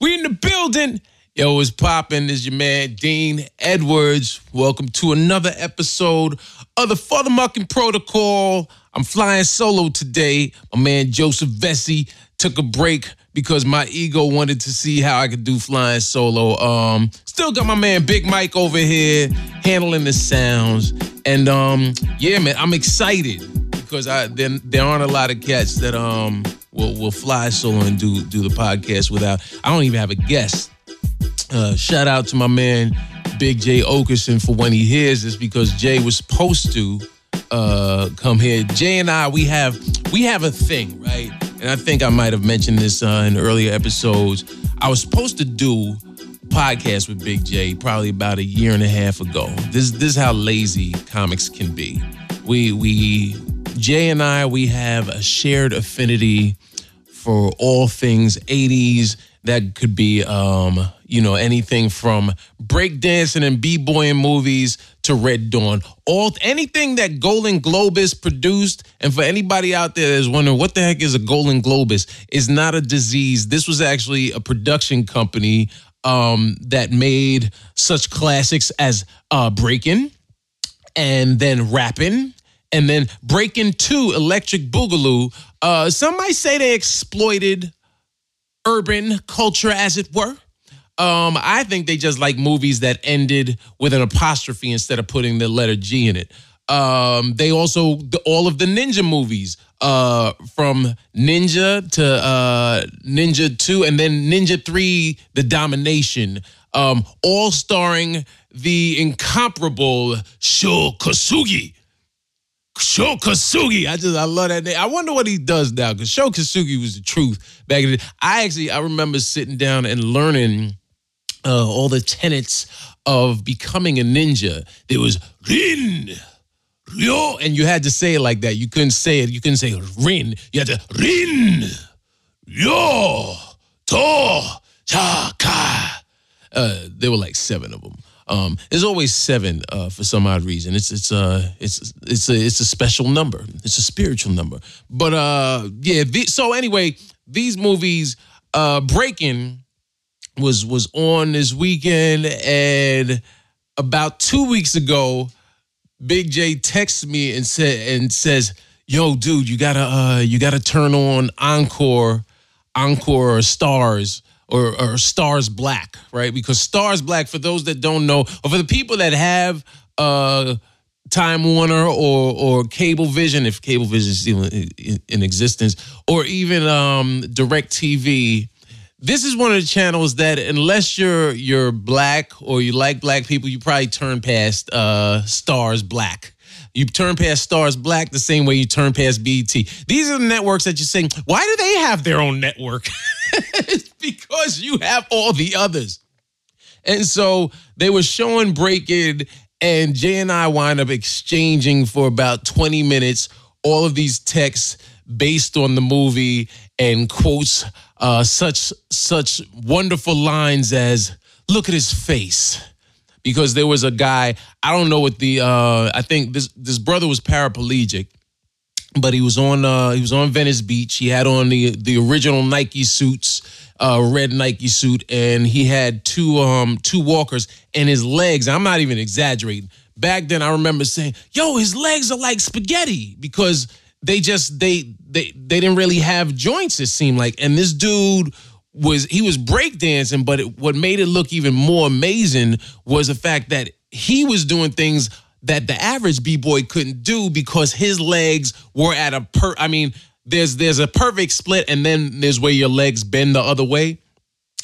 We in the building. Yo, what's poppin'? Is your man Dean Edwards. Welcome to another episode of the FuthaMuckin' Protocol. I'm flying solo today. My man Joseph Vesey took a break because my ego wanted to see how I could do flying solo. Um, still got my man Big Mike over here handling the sounds. And um, yeah, man, I'm excited because I there, there aren't a lot of cats that um will will fly solo and do do the podcast without. I don't even have a guest. Uh, shout out to my man Big Jay Oakerson for when he hears this because Jay was supposed to uh, come here. Jay and I we have we have a thing, right? And I think I might have mentioned this uh, in earlier episodes. I was supposed to do podcast with Big Jay probably about a year and a half ago. This this is how lazy comics can be. We we Jay and I we have a shared affinity for all things 80s. That could be um, you know, anything from breakdancing and b-boying movies to Red Dawn. All anything that Golan Globus produced, and for anybody out there that's wondering what the heck is a Golan Globus, is not a disease. This was actually a production company um, that made such classics as uh, and then Rappin' and then Breakin' 2 Electric Boogaloo. Uh, some might say they exploited urban culture, as it were. Um, I think they just like movies that ended with an apostrophe instead of putting the letter G in it. Um, they also the, all of the ninja movies, uh, from Ninja to uh, Ninja Two, and then Ninja Three: The Domination, um, all starring the incomparable Sho Kosugi. Sho Kosugi. I just I love that name. I wonder what he does now because Sho Kosugi was the truth back in the I actually I remember sitting down and learning uh, all the tenets of becoming a ninja. There was Rin, Ryo, and you had to say it like that. You couldn't say it. You couldn't say Rin. You had to Rin, Ryo, To, Chaka. Uh, there were like seven of them. Um, there's always seven uh, for some odd reason. It's it's uh it's it's a it's a special number. It's a spiritual number. But uh yeah. The, so anyway, these movies, uh, Breakin' was was on this weekend, and about two weeks ago, Big Jay texts me and said and says, "Yo, dude, you gotta uh you gotta turn on Encore, Encore or Starz." Or, or Starz Black, right? Because Starz Black, for those that don't know, or for the people that have uh, Time Warner or or Cablevision, if Cablevision is still in, in, in existence, or even um, Direct TV, this is one of the channels that unless you're you're black or you like black people, you probably turn past uh, Starz Black. You turn past Starz Black the same way you turn past BET. These are the networks that you're saying, why do they have their own network? it's because you have all the others. And so they were showing Breakin', and Jay and I wind up exchanging for about 20 minutes all of these texts based on the movie and quotes uh, such such wonderful lines as "Look at his face," because there was a guy. I don't know what the. Uh, I think this this brother was paraplegic, but he was on uh, he was on Venice Beach. He had on the the original Nike suits, uh, red Nike suit, and he had two um two walkers, and his legs. I'm not even exaggerating. Back then, I remember saying, "Yo, his legs are like spaghetti," because they just they they they didn't really have joints. It seemed like, and this dude was he was breakdancing, but it, what made it look even more amazing was the fact that he was doing things that the average b-boy couldn't do because his legs were at a per I mean there's there's a perfect split and then there's where your legs bend the other way.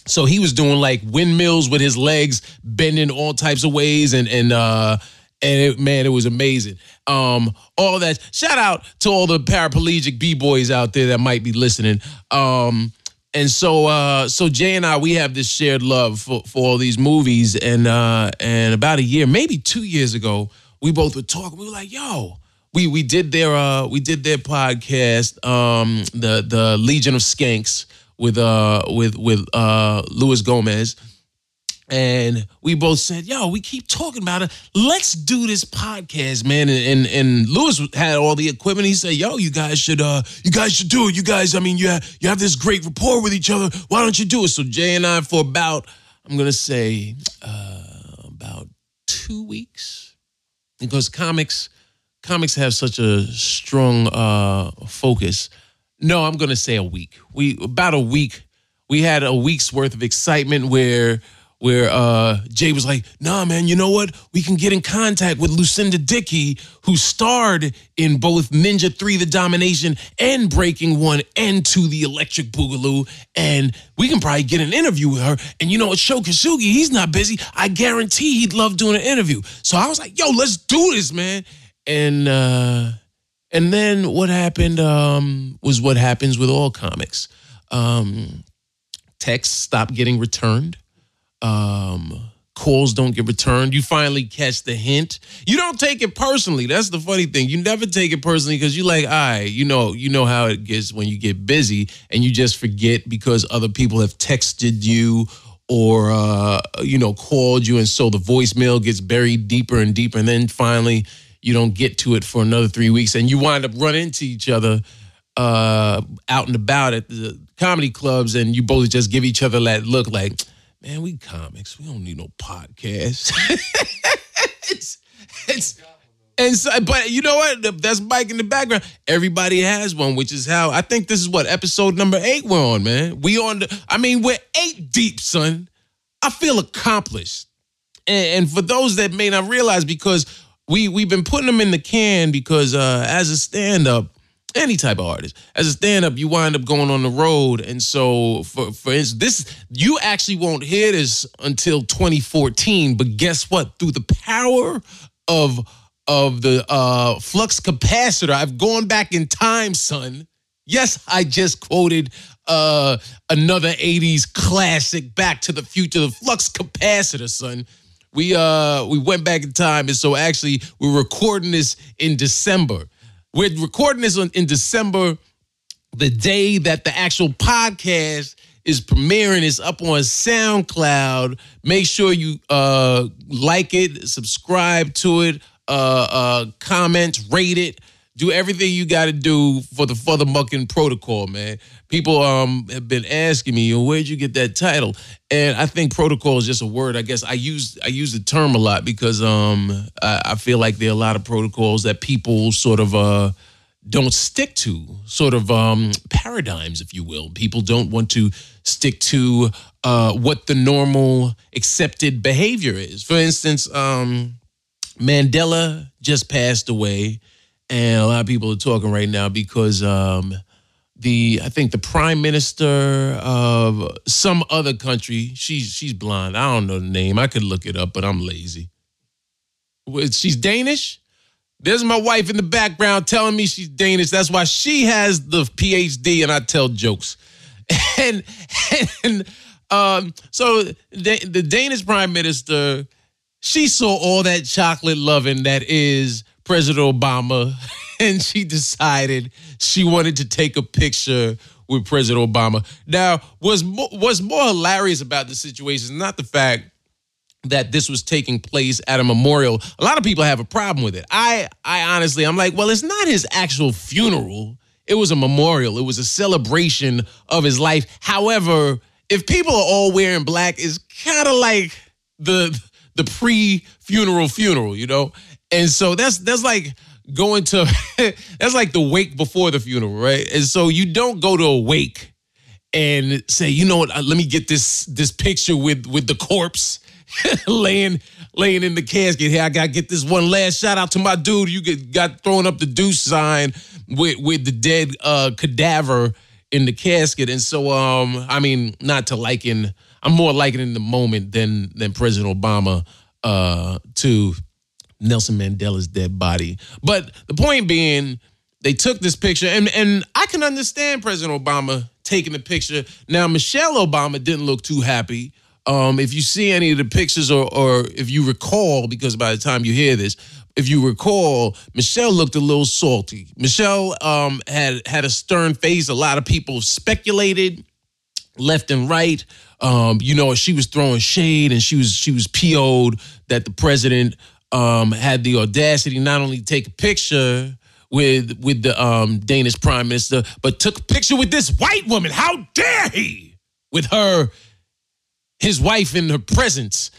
So he was doing like windmills with his legs bending all types of ways and and uh and it, man, it was amazing. Um, all that. Shout out to all the paraplegic b boys out there that might be listening. Um, and so, uh, so Jay and I, we have this shared love for, for all these movies. And uh, and about a year, maybe two years ago, we both were talking. We were like, "Yo, we we did their uh, we did their podcast, um, the the Legion of Skanks with uh with with uh Luis Gomez." and we both said, "Yo, we keep talking about it. Let's do this podcast, man." And and, and Luis had all the equipment. He said, "Yo, you guys should uh, you guys should do it. You guys, I mean, you have, you have this great rapport with each other. Why don't you do it?" So Jay and I, for about, I'm gonna say, uh, about two weeks, because comics, comics have such a strong uh focus. No, I'm gonna say a week. We about a week. We had a week's worth of excitement where where uh, Jay was like, nah, man, you know what? We can get in contact with Lucinda Dickey, who starred in both Ninja 3 The Domination and Breaking 1 and 2 The Electric Boogaloo. And we can probably get an interview with her. And you know what? Sho he's not busy. I guarantee he'd love doing an interview. So I was like, yo, let's do this, man. And uh, and then what happened um, was what happens with all comics. Um, texts stop getting returned um, calls don't get returned. You finally catch the hint. You don't take it personally. That's the funny thing. You never take it personally because you're like, right, you know, you know how it gets when you get busy and you just forget because other people have texted you or uh, you know called you, and so the voicemail gets buried deeper and deeper, and then finally you don't get to it for another three weeks, and you wind up running into each other uh, out and about at the comedy clubs, and you both just give each other that look like man, we comics. We don't need no podcast. it's it's and so, but you know what? That's Mike in the background. Everybody has one, which is how I think this is what episode number eight we're on, man. We on the. I mean, we're eight deep, son. I feel accomplished. And, and for those that may not realize, because we we've been putting them in the can because uh, as a stand up, any type of artist. As a stand-up, you wind up going on the road, and so for for instance, this you actually won't hear this until 2014. But guess what? Through the power of of the uh, flux capacitor, I've gone back in time, son. Yes, I just quoted uh, another 80s classic, Back to the Future, the flux capacitor, son. We uh we went back in time, and so actually we're recording this in December. We're recording this in December, the day that the actual podcast is premiering. It's up on SoundCloud. Make sure you uh, like it, subscribe to it, uh, uh, comment, rate it do everything you got to do for the for the mucking protocol, man. People um have been asking me, where'd you get that title? And I think protocol is just a word. I guess I use I use the term a lot because um I, I feel like there are a lot of protocols that people sort of uh don't stick to, sort of um paradigms, if you will. People don't want to stick to uh what the normal accepted behavior is. For instance, um Mandela just passed away and a lot of people are talking right now because um, the I think the prime minister of some other country. She's she's blonde. I don't know the name. I could look it up, but I'm lazy. She's Danish. There's my wife in the background telling me she's Danish. That's why she has the PhD, and I tell jokes. And and um, so the, the Danish prime minister, she saw all that chocolate loving that is President Obama, and she decided she wanted to take a picture with President Obama. Now, was more, what's more hilarious about the situation is not the fact that this was taking place at a memorial. A lot of people have a problem with it. I, I honestly, I'm like, well, it's not his actual funeral. It was a memorial. It was a celebration of his life. However, if people are all wearing black, it's kind of like the the pre-funeral funeral, you know. And so that's that's like going to that's like the wake before the funeral, right? And so you don't go to a wake and say, you know what, uh, let me get this this picture with with the corpse laying laying in the casket. Here, I gotta get this one last shout out to my dude. You get got throwing up the deuce sign with with the dead uh cadaver in the casket. And so um, I mean, not to liken I'm more likening the moment than than President Obama uh to Nelson Mandela's dead body. But the point being, they took this picture, and, and I can understand President Obama taking the picture. Now, Michelle Obama didn't look too happy. Um, if you see any of the pictures, or, or if you recall, because by the time you hear this, if you recall, Michelle looked a little salty. Michelle um, had had a stern face. A lot of people speculated left and right um, you know, she was throwing shade and she was she was PO'd that the president um, had the audacity not only take a picture with with the um, Danish prime minister, but took a picture with this white woman. How dare he? With her, his wife in her presence.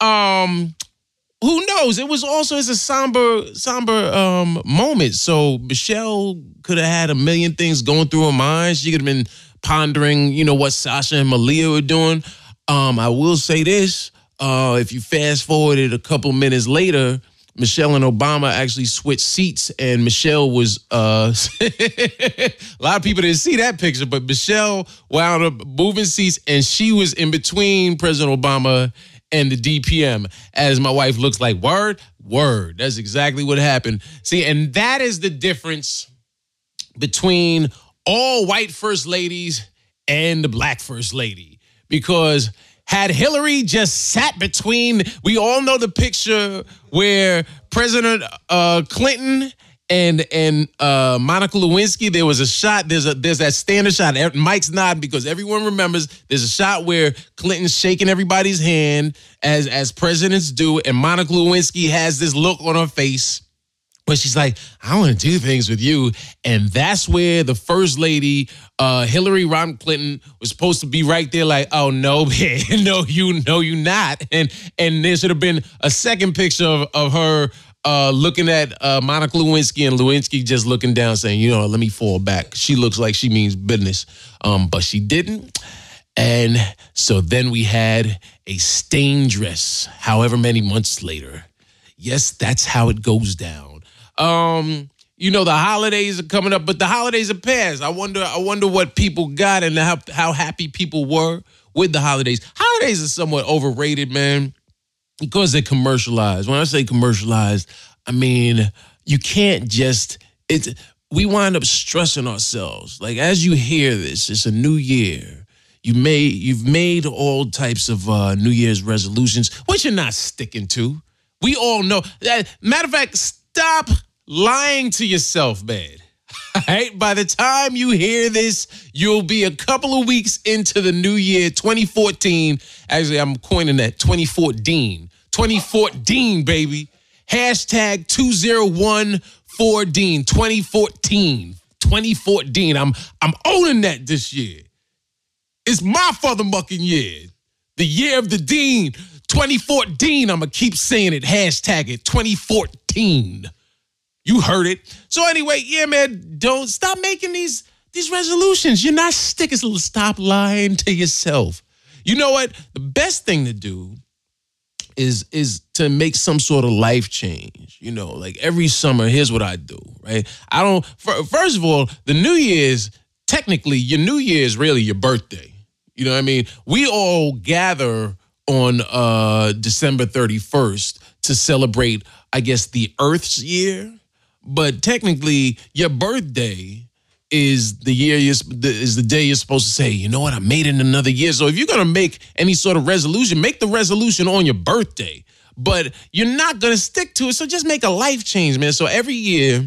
Um, who knows? It was also it's a somber, somber um, moment. So Michelle could have had a million things going through her mind. She could have been pondering, you know, what Sasha and Malia were doing. Um, I will say this: uh, if you fast forwarded a couple minutes later, Michelle and Obama actually switched seats, and Michelle was uh, a lot of people didn't see that picture, but Michelle wound up moving seats, and she was in between President Obama and the DPM. As my wife looks like, word, word. That's exactly what happened. See, and that is the difference between all white first ladies and the black first lady, because had Hillary just sat between, we all know the picture where President uh, Clinton and and uh, Monica Lewinsky, there was a shot. There's a there's that standard shot. Mike's nodding because everyone remembers. There's a shot where Clinton's shaking everybody's hand as as presidents do, and Monica Lewinsky has this look on her face but she's like, I want to do things with you. And that's where the first lady, uh, Hillary Rodham Clinton, was supposed to be right there, like, oh no, man, no, you no, you not. And and there should have been a second picture of, of her uh, looking at uh, Monica Lewinsky and Lewinsky just looking down, saying, you know, let me fall back. She looks like she means business. Um, but she didn't. And so then we had a stained dress, however many months later. Yes, that's how it goes down. Um, you know the holidays are coming up, but the holidays are past. I wonder, I wonder what people got and how how happy people were with the holidays. Holidays are somewhat overrated, man, because they're commercialized. When I say commercialized, I mean you can't just it's we wind up stressing ourselves. Like as you hear this, it's a new year. You made you've made all types of uh, New Year's resolutions, which you're not sticking to. We all know. That, matter of fact, stop lying to yourself, man. By the time you hear this, you'll be a couple of weeks into the new year 2014. Actually, I'm coining that 2014. 2014, baby. Hashtag 2014. Dean 2014. 2014. I'm I'm owning that this year. It's my father mucking year. The year of the Dean. 2014. I'm gonna keep saying it. Hashtag it 2014. You heard it. So anyway, yeah, man, don't stop making these these resolutions. You're not sticking. Stop lying to yourself. You know what? The best thing to do is is to make some sort of life change. You know, like every summer, here's what I do. Right? I don't. First of all, the New Year's technically your New Year is really your birthday. You know what I mean? We all gather on uh December 31st to celebrate, I guess, the Earth's year but technically your birthday is the year you is the day you're supposed to say, you know what, I made it another year. So if you're gonna make any sort of resolution, make the resolution on your birthday. But you're not gonna stick to it. So just make a life change, man. So every year,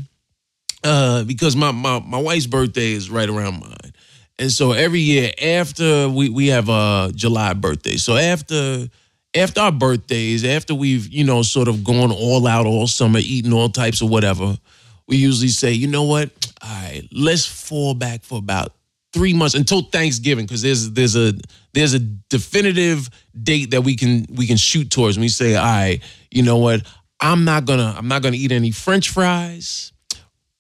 uh, because my, my my wife's birthday is right around mine. And so every year after we, we have a July birthday. So after after our birthdays, after we've, you know, sort of gone all out all summer, eating all types of whatever, we usually say, you know what? All right, let's fall back for about three months until Thanksgiving, because there's there's a there's a definitive date that we can we can shoot towards. And we say, all right, you know what? I'm not gonna I'm not gonna eat any French fries.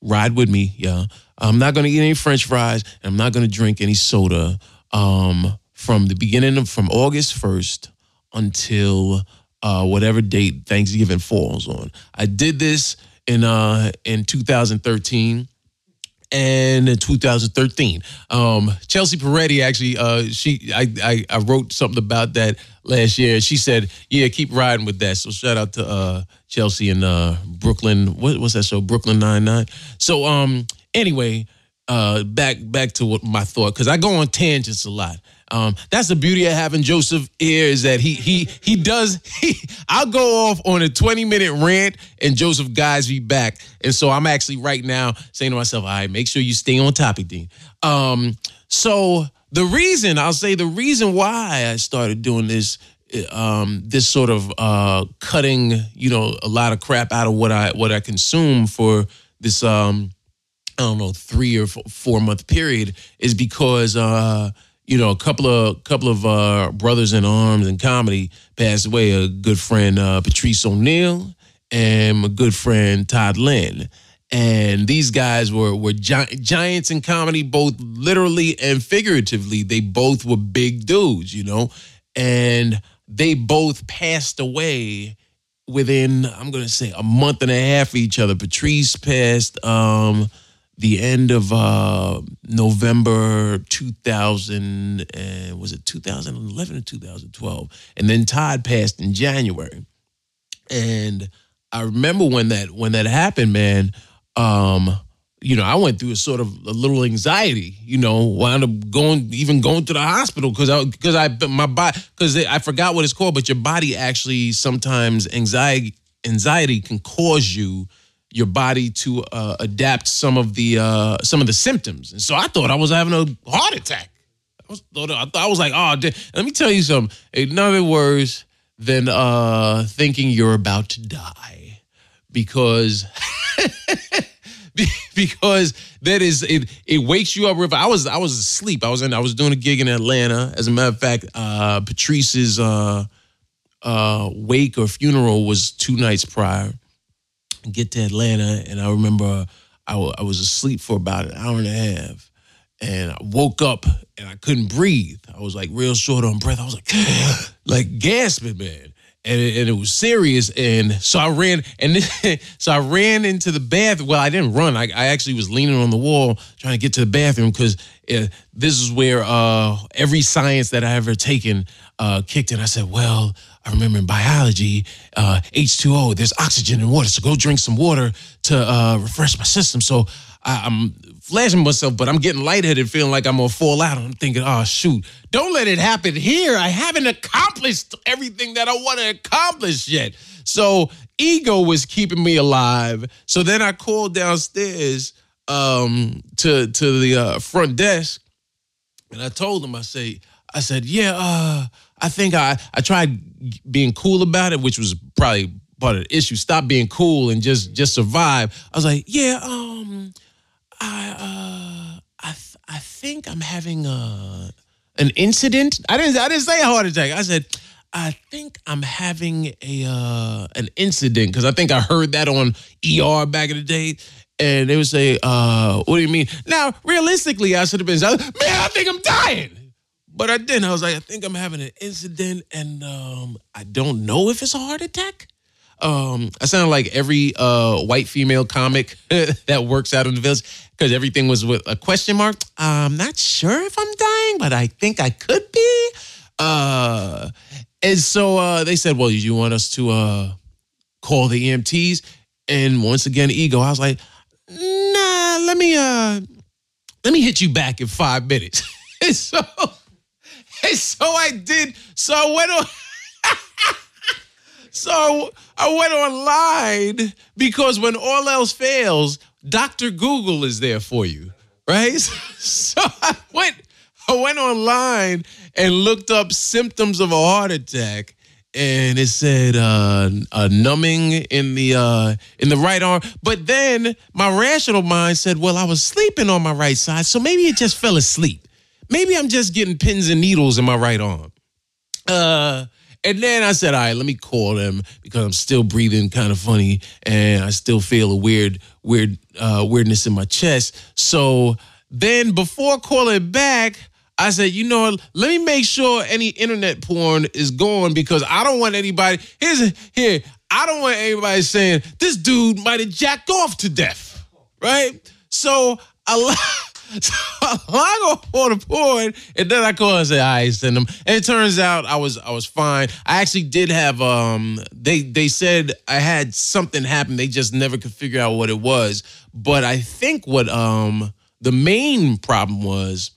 Ride with me, yeah. I'm not gonna eat any French fries, and I'm not gonna drink any soda. Um, from the beginning of from August 1st until uh, whatever date Thanksgiving falls on. I did this in uh, in 2013 and in 2013. Um, Chelsea Peretti actually, uh, she I, I, I wrote something about that last year. She said, "Yeah, keep riding with that." So shout out to uh, Chelsea and uh, Brooklyn. What was that show? Brooklyn Nine Nine. So um, anyway, uh, back back to what my thought because I go on tangents a lot. Um, that's the beauty of having Joseph here is that he he he does he I'll go off on a 20 minute rant and Joseph guides me back. And so I'm actually right now saying to myself, all right, make sure you stay on topic, Dean. Um, so the reason I'll say the reason why I started doing this um, this sort of uh, cutting, you know, a lot of crap out of what I what I consume for this um, I don't know three or four month period is because uh, you know a couple of couple of uh, brothers in arms and comedy passed away. A good friend uh, Patrice O'Neal and my good friend Todd Lynn. And these guys were were gi- giants in comedy, both literally and figuratively. They both were big dudes, you know, and they both passed away within I'm going to say a month and a half of each other. Patrice passed um, the end of uh, November 2000 and was it 2011 or 2012, and then Todd passed in January. And I remember when that when that happened, man. Um, you know, I went through a sort of a little anxiety. You know, wound up going even going to the hospital because I because I my body because I forgot what it's called, but your body actually sometimes anxiety anxiety can cause you your body to uh, adapt some of the uh, some of the symptoms. And so I thought I was having a heart attack. I was thought I, thought I was like, oh, let me tell you something. Ain't nothing worse than uh, thinking you're about to die because. because that is it it wakes you up if i was i was asleep i was in i was doing a gig in atlanta as a matter of fact uh patrice's uh uh wake or funeral was two nights prior get to atlanta and i remember I, w- I was asleep for about an hour and a half and i woke up and i couldn't breathe i was like real short on breath i was like like gasping man and it, and it, was serious. And so I ran, and then, so I ran into the bathroom. Well, I didn't run. I, I actually was leaning on the wall trying to get to the bathroom because uh, this is where uh, every science that I ever taken uh, kicked in. I said, well, I remember in biology, uh, H2O, there's oxygen in water. So go drink some water to uh, refresh my system. So I, am flashing myself, but I'm getting lightheaded, feeling like I'm gonna fall out. I'm thinking, oh shoot, don't let it happen here. I haven't accomplished everything that I want to accomplish yet. So ego was keeping me alive. So then I called downstairs um, to to the uh, front desk, and I told them, I say, I said, yeah, uh, I think I I tried being cool about it, which was probably part of the issue. Stop being cool and just just survive. I was like, yeah, um, I uh, I th- I think I'm having a an incident. I didn't I didn't say a heart attack. I said I think I'm having a uh, an incident because I think I heard that on ER back in the day. And they would say, uh, "What do you mean?" Now, realistically, I should have been, "Man, I think I'm dying," but I didn't. I was like, "I think I'm having an incident, and um, I don't know if it's a heart attack." Um, I sound like every uh, white female comic that works out in the village because everything was with a question mark. I'm not sure if I'm dying, but I think I could be. Uh, and so uh, they said, "Well, you want us to uh, call the EMTs?" And once again, ego. I was like, "Nah, let me uh, let me hit you back in five minutes." so, so I did. So I went on. so I went online because when all else fails, Dr. Google is there for you, right? So I went, I went online and looked up symptoms of a heart attack, and it said uh, a numbing in the uh, in the right arm. But then my rational mind said, "Well, I was sleeping on my right side, so maybe it just fell asleep. Maybe I'm just getting pins and needles in my right arm." Uh, and then I said, all right, let me call them because I'm still breathing kind of funny and I still feel a weird, weird, uh, weirdness in my chest. So then before calling back, I said, you know? Let me make sure any internet porn is gone because I don't want anybody. Here's here. I don't want anybody saying this dude might have jacked off to death, right? So I. So I go on the and then I call and say, "I send them." And it turns out I was I was fine. I actually did have um they they said I had something happen. They just never could figure out what it was. But I think what um the main problem was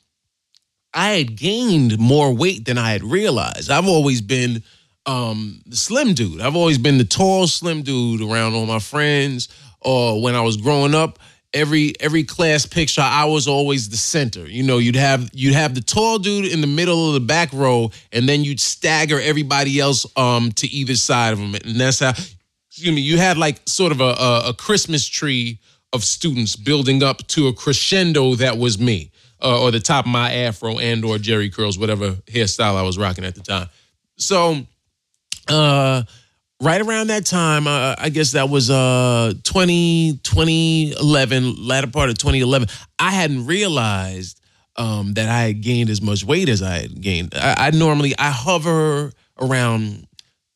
I had gained more weight than I had realized. I've always been um the slim dude. I've always been the tall slim dude around all my friends or when I was growing up every every class picture i was always the center. You know you'd have you'd have the tall dude in the middle of the back row and then you'd stagger everybody else um to either side of them and that's how excuse me you had like sort of a, a, a christmas tree of students building up to a crescendo that was me uh, or the top of my afro and or jerry curls whatever hairstyle i was rocking at the time. So uh right around that time, uh, I guess that was uh 20, 2011, latter part of 2011, I hadn't realized um, that I had gained as much weight as I had gained. I, I normally, I hover around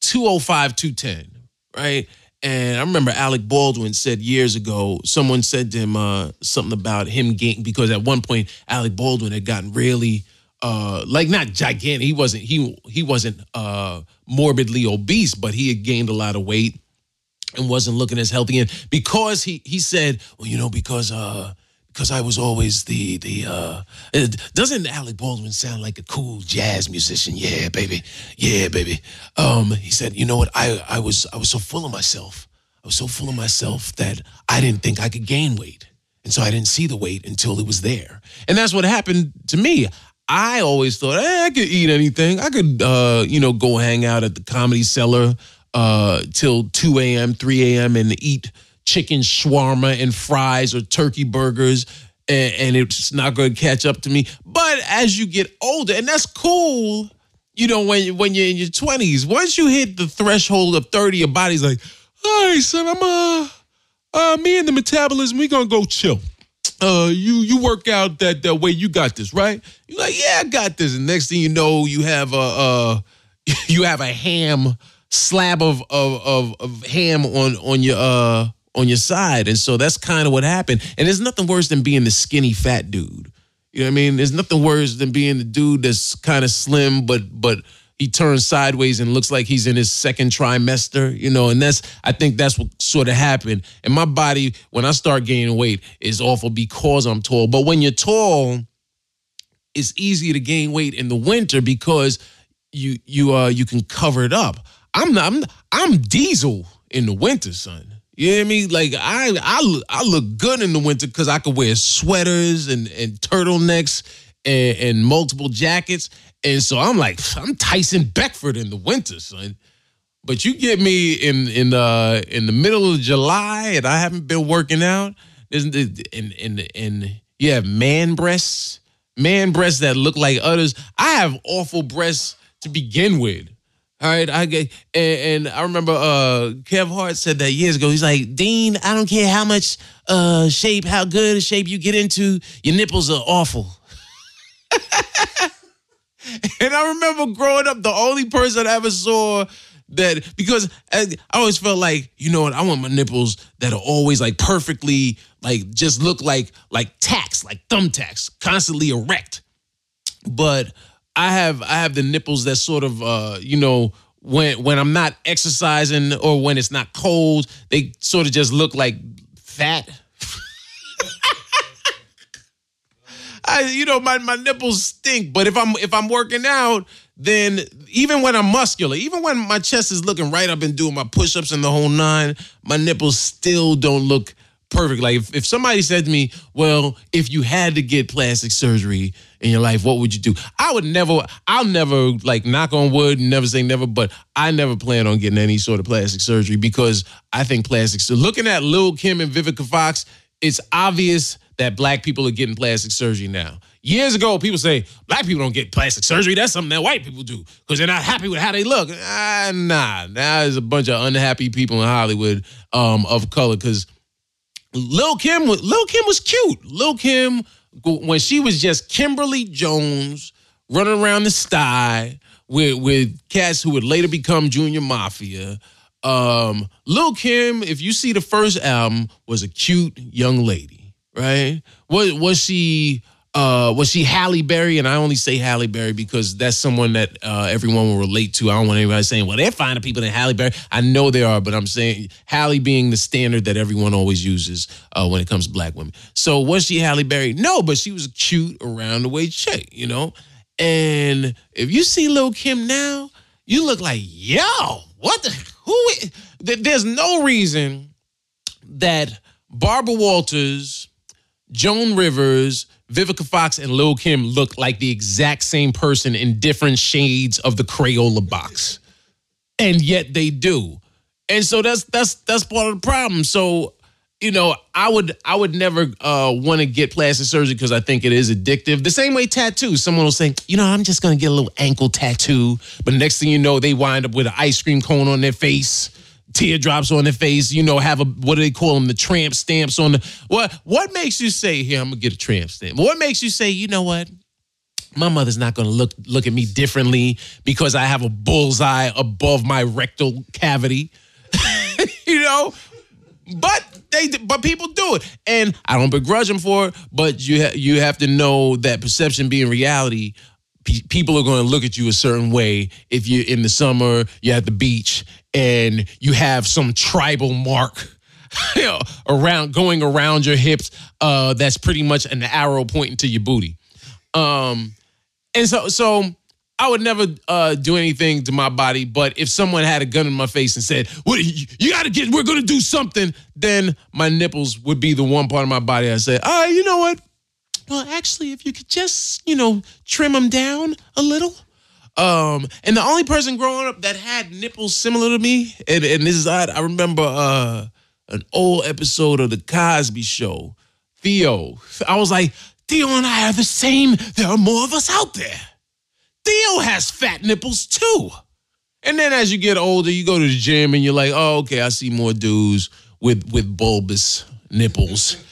205, 210, right? And I remember Alec Baldwin said years ago, someone said to him uh, something about him gain because at one point Alec Baldwin had gotten really uh like not gigantic. He wasn't he he wasn't uh morbidly obese, but he had gained a lot of weight and wasn't looking as healthy. And because he he said, well, you know, because uh because I was always the the uh doesn't Alec Baldwin sound like a cool jazz musician? Yeah, baby. Yeah, baby. Um he said, "You know what? I I was I was so full of myself. I was so full of myself that I didn't think I could gain weight." And so I didn't see the weight until it was there. And that's what happened to me. I always thought eh, I could eat anything. I could, uh, you know, go hang out at the comedy cellar uh, till 2 a.m., 3 a.m. and eat chicken shawarma and fries or turkey burgers. And, and it's not going to catch up to me. But as you get older, and that's cool, you know, when, when you're in your 20s, once you hit the threshold of 30, your body's like, all right, son, I'm, uh, uh, me and the metabolism, we to go chill uh, you you work out that that way. You got this, right? You're like, yeah, I got this. And next thing you know, you have a uh, you have a ham slab of of of, of ham on on your uh on your side, and so that's kind of what happened. And there's nothing worse than being the skinny fat dude. You know what I mean? There's nothing worse than being the dude that's kind of slim, but but he turns sideways and looks like he's in his second trimester, you know, and that's I think that's what sort of happened. And my body, when I start gaining weight, is awful because I'm tall. But when you're tall, it's easy to gain weight in the winter because you you uh you can cover it up. I'm not I'm, I'm diesel in the winter, son. You know what I mean? Like I I look I look good in the winter because I could wear sweaters and and turtlenecks and, and multiple jackets and so I'm like, I'm Tyson Beckford in the winter, son. But you get me in in uh in the middle of July and I haven't been working out. And and and, and you have man breasts, man breasts that look like others. I have awful breasts to begin with. All right, I get and, and, I remember uh Kev Hart said that years ago. He's like, Dean, I don't care how much uh shape, how good a shape you get into, your nipples are awful. And I remember growing up, the only person I ever saw that because I, always felt like, you know what, I want my nipples that are always like perfectly, like just look like like tacks, like thumbtacks, constantly erect. But I have I have the nipples that sort of uh, you know, when when I'm not exercising or when it's not cold, they sort of just look like fat I, you know, my, my nipples stink. But if I'm if I'm working out, then even when I'm muscular, even when my chest is looking right, I've been doing my push-ups and the whole nine, my nipples still don't look perfect. Like if, if somebody said to me, Well, if you had to get plastic surgery in your life, what would you do? I would never, I'll never like knock on wood, never say never, but I never plan on getting any sort of plastic surgery because I think plastic so looking at Lil Kim and Vivica Fox, it's obvious that black people are getting plastic surgery now. Years ago, people say black people don't get plastic surgery. That's something that white people do because they're not happy with how they look. Ah, nah, now there's a bunch of unhappy people in Hollywood um, of color because Lil Kim, Lil Kim was cute. Lil Kim, when she was just Kimberly Jones running around the Stuy with with cats who would later become Junior Mafia. Um, Lil Kim, if you see the first album, was a cute young lady right? Was was she uh was she Halle Berry? And I only say Halle Berry because that's someone that uh, everyone will relate to. I don't want anybody saying, well, they're finer people than Halle Berry. I know they are, but I'm saying Halle being the standard that everyone always uses uh, when it comes to black women. So was she Halle Berry? No, but she was a cute around the way chick, you know? And if you see Lil Kim now, you look like, yo, what the who there's no reason that Barbara Walters Joan Rivers, Vivica Fox, and Lil Kim look like the exact same person in different shades of the Crayola box. And yet they do. And so that's that's that's part of the problem. So, you know, I would I would never uh, want to get plastic surgery because I think it is addictive. The same way tattoos. Someone will say, you know, I'm just gonna get a little ankle tattoo, but next thing you know, they wind up with an ice cream cone on their face teardrops on their face, you know, have a what do they call them, the tramp stamps on the what what makes you say, here, I'm gonna get a tramp stamp? What makes you say, you know what? My mother's not gonna look look at me differently because I have a bullseye above my rectal cavity. you know? But they but people do it. And I don't begrudge them for it, but you ha- you have to know that perception being reality people are going to look at you a certain way if you're in the summer, you're at the beach, and you have some tribal mark around going around your hips. Uh, that's pretty much an arrow pointing to your booty. Um, and so, so I would never uh, do anything to my body. But if someone had a gun in my face and said, "What you, you got to get? We're going to do something," then my nipples would be the one part of my body I say, "Ah, you know what? Well, actually, if you could just, you know, trim them down a little." Um, and the only person growing up that had nipples similar to me, and, and this is odd, I remember uh, an old episode of the Cosby Show. Theo, I was like, Theo and I are the same. There are more of us out there. Theo has fat nipples too. And then as you get older, you go to the gym and you're like, oh, okay, I see more dudes with with bulbous nipples.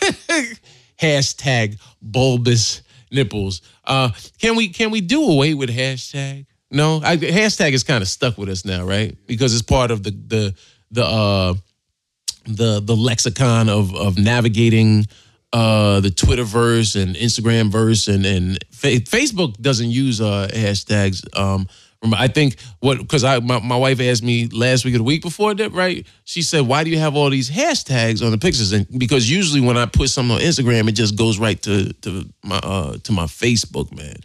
Hashtag bulbous nipples. Uh, can we can we do away with hashtag? No, I, hashtag is kind of stuck with us now, right? Because it's part of the the the uh, the the lexicon of of navigating uh, the Twitterverse and Instagram verse and and fa- Facebook doesn't use uh, hashtags. Um, I think what because I my, my wife asked me last week or the week before that, right? She said, "Why do you have all these hashtags on the pictures?" And because usually when I put something on Instagram, it just goes right to to my uh, to my Facebook, man.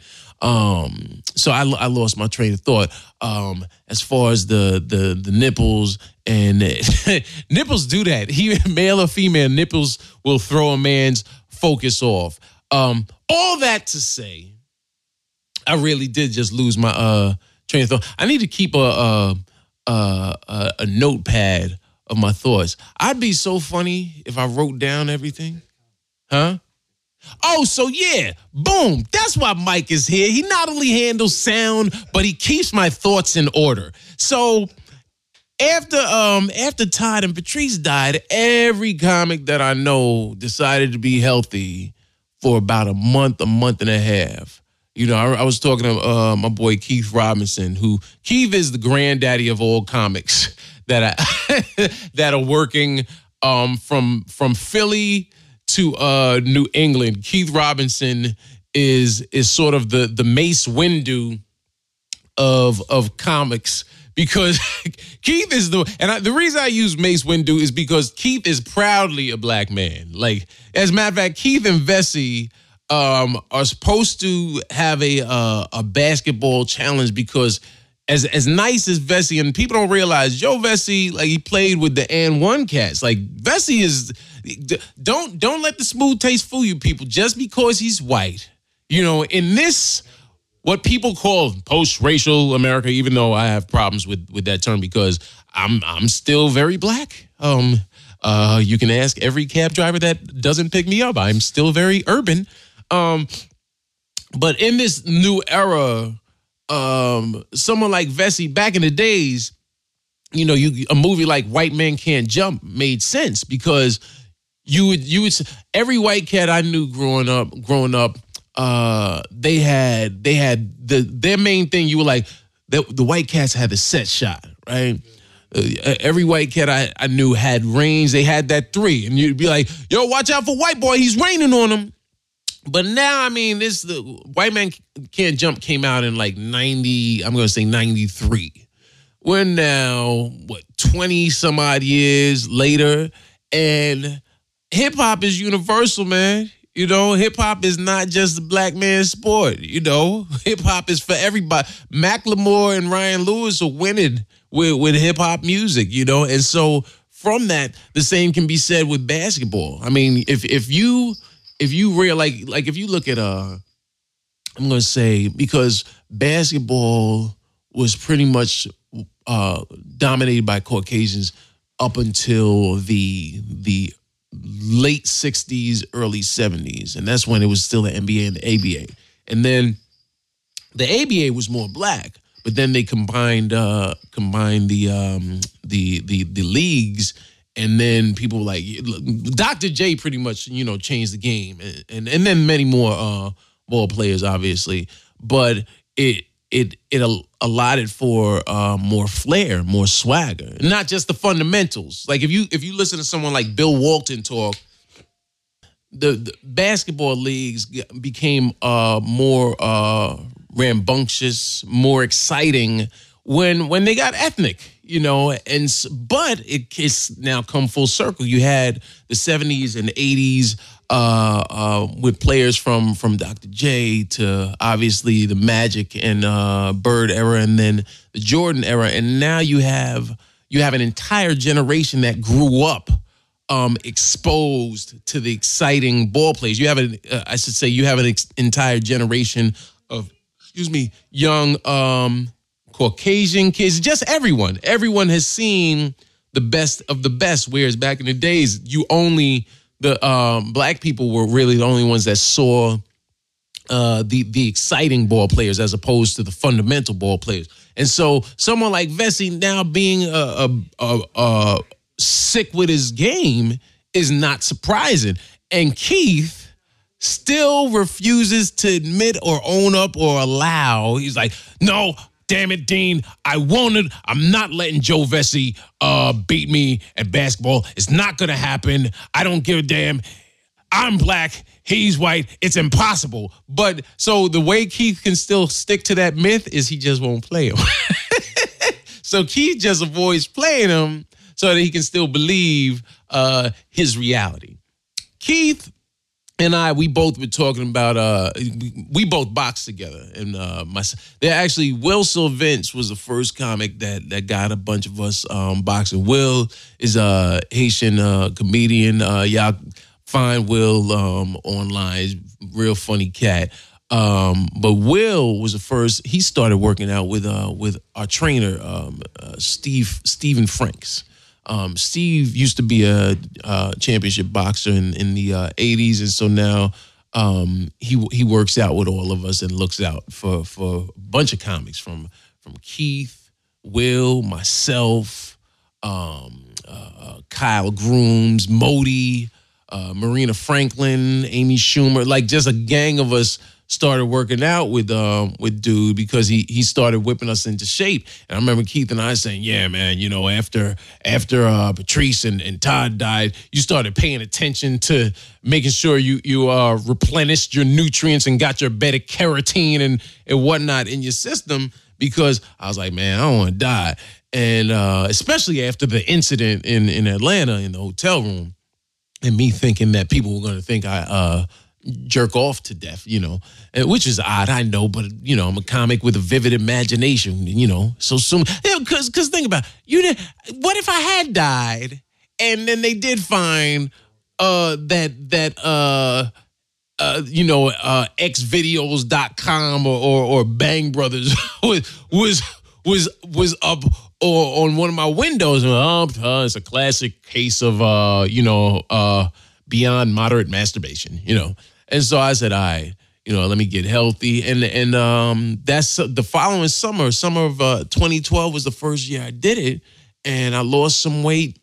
Um, so I, I lost my train of thought. Um, as far as the the the nipples and nipples do that. He male or female nipples will throw a man's focus off. Um, all that to say, I really did just lose my uh train of thought. I need to keep a a, a, a notepad of my thoughts. I'd be so funny if I wrote down everything. Huh? Oh, so yeah, boom. That's why Mike is here. He not only handles sound, but he keeps my thoughts in order. So after um after Todd and Patrice died, every comic that I know decided to be healthy for about a month, a month and a half. You know, I, I was talking to uh, my boy Keith Robinson, who Keith is the granddaddy of all comics that I, that are working um, from from Philly to uh, New England. Keith Robinson is is sort of the the Mace Windu of of comics because Keith is the and I, the reason I use Mace Windu is because Keith is proudly a black man. Like as a matter of fact, Keith and Vesey um, are supposed to have a uh, a basketball challenge because as as nice as Vesey and people don't realize Joe Vesey like he played with the AND1 cats. Like Vesey is don't don't let the smooth taste fool you people just because he's white. You know, in this what people call post-racial America, even though I have problems with with that term because I'm I'm still very black. Um uh you can ask every cab driver that doesn't pick me up. I'm still very urban. Um, but in this new era, um, someone like Vesey, back in the days, you know, you a movie like White Man Can't Jump made sense because you would you would every white cat I knew growing up, growing up, uh, they had they had the their main thing. You were like the, the white cats had the set shot, right? Uh, every white cat I, I knew had range. They had that three, and you'd be like, "Yo, watch out for white boy. He's raining on him." But now, I mean, this the White Man Can't Jump came out in like 90, I'm gonna say 93. We're now, what, 20 some odd years later, and hip hop is universal, man. You know, hip hop is not just a black man's sport. You know, hip hop is for everybody. Macklemore and Ryan Lewis are winning with, with hip hop music, you know, and so from that, the same can be said with basketball. I mean, if if you if you real like like if you look at uh I'm gonna say because basketball was pretty much uh dominated by Caucasians up until the the late 60s, early 70s. And that's when it was still the NBA and the ABA. And then the ABA was more black, but then they combined uh combined the um the the the leagues and then people like Dr. J pretty much, you know, changed the game and and, and then many more uh ball players obviously, but it it it allotted for uh, more flair, more swagger, not just the fundamentals. Like if you if you listen to someone like Bill Walton talk, the, the basketball leagues became uh, more uh, rambunctious, more exciting when when they got ethnic, you know. And but it, it's now come full circle. You had the '70s and '80s uh, uh, with players from from Dr. J to obviously the Magic and uh, Bird era, and then the Jordan era, and now you have you have an entire generation that grew up um, exposed to the exciting ball plays. You have an, uh, I should say, you have an ex- entire generation of, excuse me, young um, Caucasian kids. Just everyone, everyone has seen the best of the best. Whereas back in the days, you only the um, black people were really the only ones that saw uh, the the exciting ball players as opposed to the fundamental ball players. And so someone like Vesey now being a, a, a, sick with his game is not surprising. And Keith still refuses to admit or own up or allow. He's like, no, damn it, Dean, I wanted, I'm not letting Joe Vesey uh, beat me at basketball. It's not gonna happen. I don't give a damn. I'm black, he's white. It's impossible. But so the way Keith can still stick to that myth is he just won't play him. so Keith just avoids playing him so that he can still believe uh, his reality. Keith and I, we both were talking about. Uh, we both boxed together, and uh, my they actually Will Sylvince was the first comic that that got a bunch of us um, boxing. Will is a Haitian uh, comedian. Uh, y'all find Will um, online. He's real funny cat. Um, but Will was the first. He started working out with uh, with our trainer um, uh, Steve Stephen Franks. Um, Steve used to be a, a championship boxer in, in the uh, 80s, and so now um, he he works out with all of us and looks out for for a bunch of comics from from Keith, Will, myself, um, uh, uh Kyle Grooms, Modi, uh, Marina Franklin, Amy Schumer, like just a gang of us started working out with um with dude because he he started whipping us into shape. And I remember Keith and I saying, "Yeah, man, you know, after after uh, Patrice and, and Todd died, you started paying attention to making sure you you uh, replenished your nutrients and got your beta carotene and and whatnot in your system." Because I was like, man, I don't want to die, and uh, especially after the incident in in Atlanta in the hotel room, and me thinking that people were going to think I uh, jerk off to death, you know, which is odd, I know, but you know, I'm a comic with a vivid imagination, you know. So soon, because because think about you did. What if I had died, and then they did find uh that that uh. Uh, you know, uh, xvideos.com or, or, or Bang Brothers was was was was up or on one of my windows. And, oh, it's a classic case of uh, you know, uh, beyond moderate masturbation. You know, and so I said, "I, you know, let me get healthy." And and um, that's the following summer, summer of uh, 2012 was the first year I did it, and I lost some weight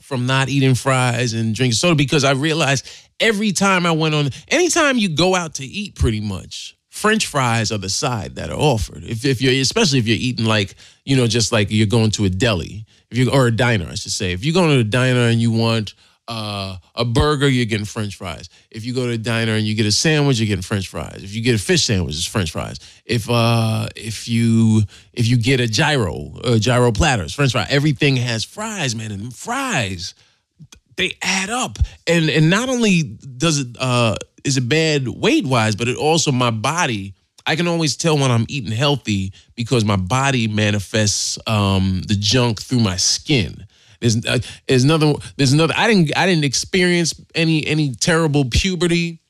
from not eating fries and drinking soda because I realized every time I went on, anytime you go out to eat, pretty much. French fries are the side that are offered. If, if you're, especially if you're eating like, you know, just like you're going to a deli, if you or a diner, I should say. If you're going to a diner and you want uh, a burger, you're getting French fries. If you go to a diner and you get a sandwich, you're getting French fries. If you get a fish sandwich, it's French fries. If uh, if you if you get a gyro, a gyro platters, French fries. Everything has fries, man, and fries they add up. And and not only does it uh, is it bad weight wise, but it also my body. I can always tell when I'm eating healthy because my body manifests um, the junk through my skin. There's uh, there's another there's another. I didn't I didn't experience any any terrible puberty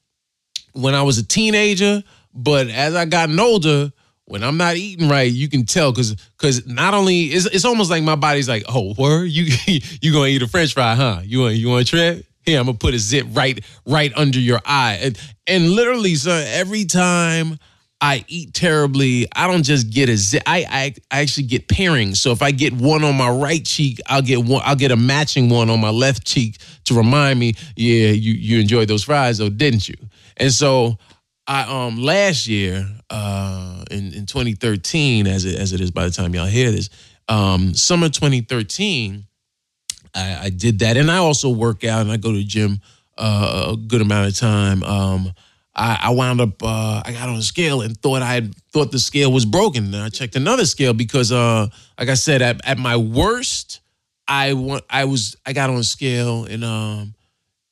when I was a teenager, but as I gotten older, when I'm not eating right, you can tell because because not only it's it's almost like my body's like, oh, where you you gonna eat a French fry, huh? You want you want trip? Here, I'm gonna put a zip right right under your eye, and and literally, so every time I eat terribly, I don't just get a zip. I, I I actually get pairings. So if I get one on my right cheek, I'll get one. I'll get a matching one on my left cheek to remind me, yeah, you you enjoyed those fries, though, didn't you? And so I um last year, uh in, in 2013, as it as it is by the time y'all hear this, um, summer 2013, I, I did that. And I also work out and I go to the gym uh, a good amount of time. Um I, I wound up uh, I got on a scale and thought I had thought the scale was broken. And I checked another scale because uh like I said, at, at my worst, I want I was I got on a scale in um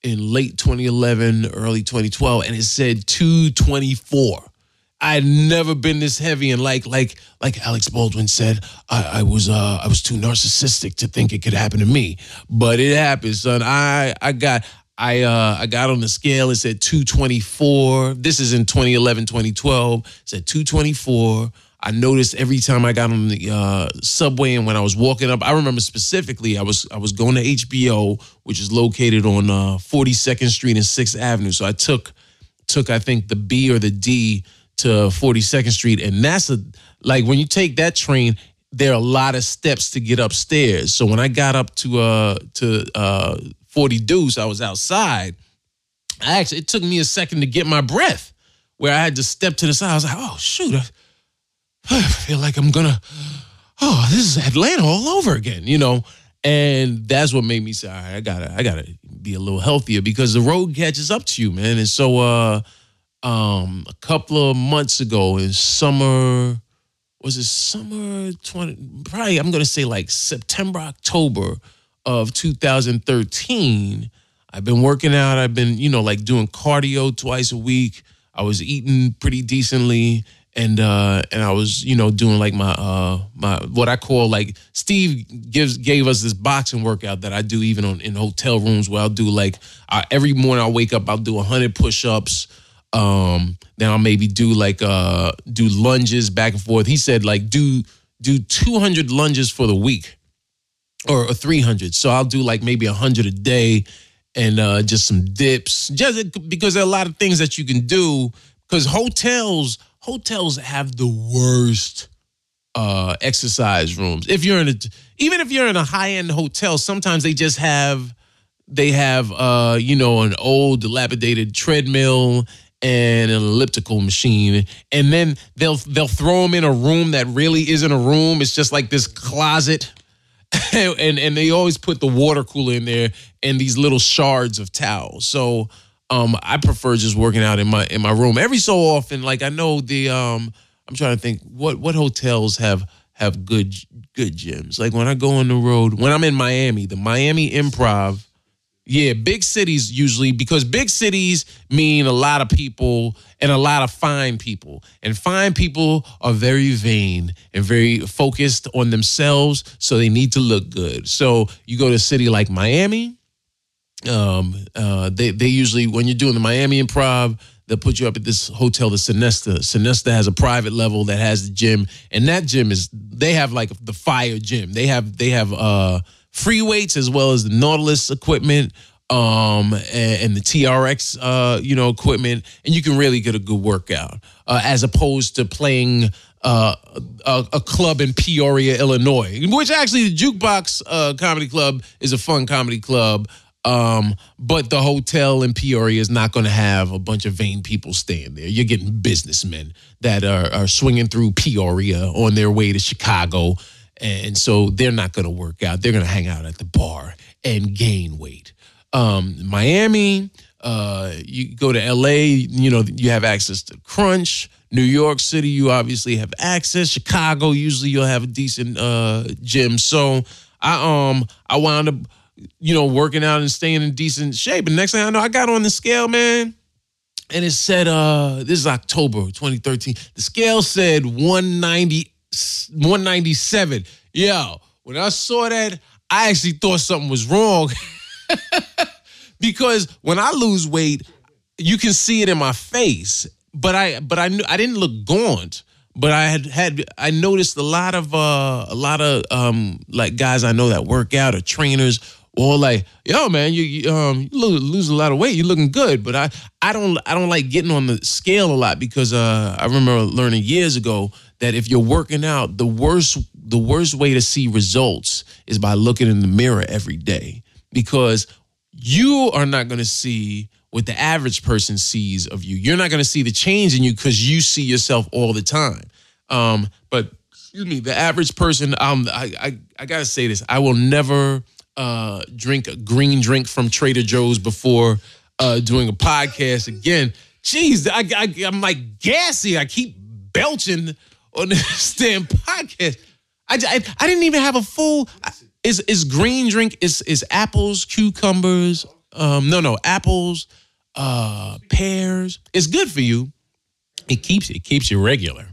in late 2011, early 2012, and it said 224. I had never been this heavy, and like like like Alex Baldwin said, I, I was uh I was too narcissistic to think it could happen to me, but it happened, son. I I got I uh I got on the scale. It said 224. This is in 2011, 2012. It said 224. I noticed every time I got on the uh, subway and when I was walking up, I remember specifically I was I was going to HBO, which is located on uh, 42nd Street and 6th Avenue. So I took took I think the B or the D to 42nd Street, and that's a like when you take that train, there are a lot of steps to get upstairs. So when I got up to uh to uh 40 Deuce, I was outside. I actually it took me a second to get my breath, where I had to step to the side. I was like, oh shoot. I, I feel like I'm gonna, oh, this is Atlanta all over again, you know. And that's what made me say, all right, I gotta, I gotta be a little healthier because the road catches up to you, man. And so, uh, um, a couple of months ago in summer, was it summer twenty? Probably, I'm gonna say like September, October of 2013. I've been working out. I've been, you know, like doing cardio twice a week. I was eating pretty decently and uh and I was you know doing like my uh my what I call like Steve gives gave us this boxing workout that I do even on in hotel rooms where I'll do like uh, every morning I'll wake up I'll do 100 push-ups um then I'll maybe do like uh do lunges back and forth he said like do do 200 lunges for the week or, or 300 so I'll do like maybe 100 a day and uh just some dips just because there are a lot of things that you can do because hotels hotels have the worst uh, exercise rooms. If you're in a, even if you're in a high end hotel, sometimes they just have, they have, uh, you know, an old dilapidated treadmill and an elliptical machine, and then they'll they'll throw them in a room that really isn't a room. It's just like this closet. and and they always put the water cooler in there and these little shards of towels. So um, I prefer just working out in my in my room every so often. Like I know the um, I'm trying to think what what hotels have have good good gyms. Like when I go on the road, when I'm in Miami, the Miami Improv. Yeah, big cities usually because big cities mean a lot of people and a lot of fine people. And fine people are very vain and very focused on themselves, so they need to look good. So you go to a city like Miami, um, uh, they they usually when you're doing the Miami Improv, they'll put you up at this hotel, the Sonesta. Sonesta has a private level that has the gym, and that gym is they have like the fire gym. They have they have uh, free weights as well as the Nautilus equipment. Um and, and the TRX uh you know equipment and you can really get a good workout uh, as opposed to playing uh, a, a, club in Peoria, Illinois, which actually the Jukebox uh, Comedy Club is a fun comedy club. Um, but the hotel in Peoria is not going to have a bunch of vain people staying there. You're getting businessmen that are, are swinging through Peoria on their way to Chicago. And so they're not going to work out. They're going to hang out at the bar and gain weight. Um, Miami, uh, you go to LA, you know, you have access to Crunch. New York City, you obviously have access. Chicago, usually you'll have a decent uh, gym. So I um I wound up you know, working out and staying in decent shape. And next thing I know, I got on the scale, man. And it said, uh, this is October 2013. The scale said 190, 197. Yo, when I saw that, I actually thought something was wrong because when I lose weight, you can see it in my face. But I but I knew I didn't look gaunt. But I had had I noticed a lot of uh a lot of um like guys I know that work out or trainers or like, yo, man, you, you um you lose a lot of weight. You're looking good, but I I don't I don't like getting on the scale a lot because uh I remember learning years ago that if you're working out, the worst the worst way to see results is by looking in the mirror every day because you are not going to see what the average person sees of you. You're not going to see the change in you because you see yourself all the time. Um, but excuse me, the average person, um, I, I, I gotta say this: I will never uh, drink a green drink from Trader Joe's before uh, doing a podcast again. Jeez, I, I, I'm like gassy. I keep belching on this damn podcast. I, I, I didn't even have a full. Is is green drink? Is is apples, cucumbers? Um, no, no, apples, uh, pears. It's good for you. It keeps it keeps you regular.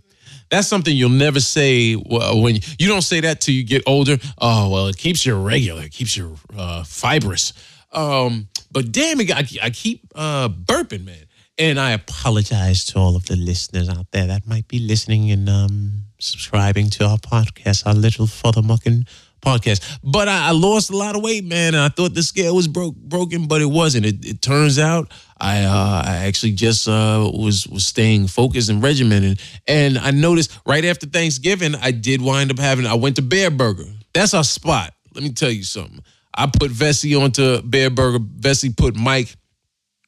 That's something you'll never say when you don't say that till you get older. Oh well, it keeps you regular, it keeps you uh, fibrous. Um, but damn it, I, I keep uh, burping, man. And I apologize to all of the listeners out there that might be listening and um, subscribing to our podcast, our little FuthaMuckin' podcast. But I, I, lost a lot of weight, man, and I thought the scale was broke broken, but it wasn't. It, it turns out I uh, I actually just uh, was was staying focused and regimented, and I noticed right after Thanksgiving I did wind up having. I went to Bareburger. That's our spot. Let me tell you something. I put Vessi onto Bareburger. Vessi put Mike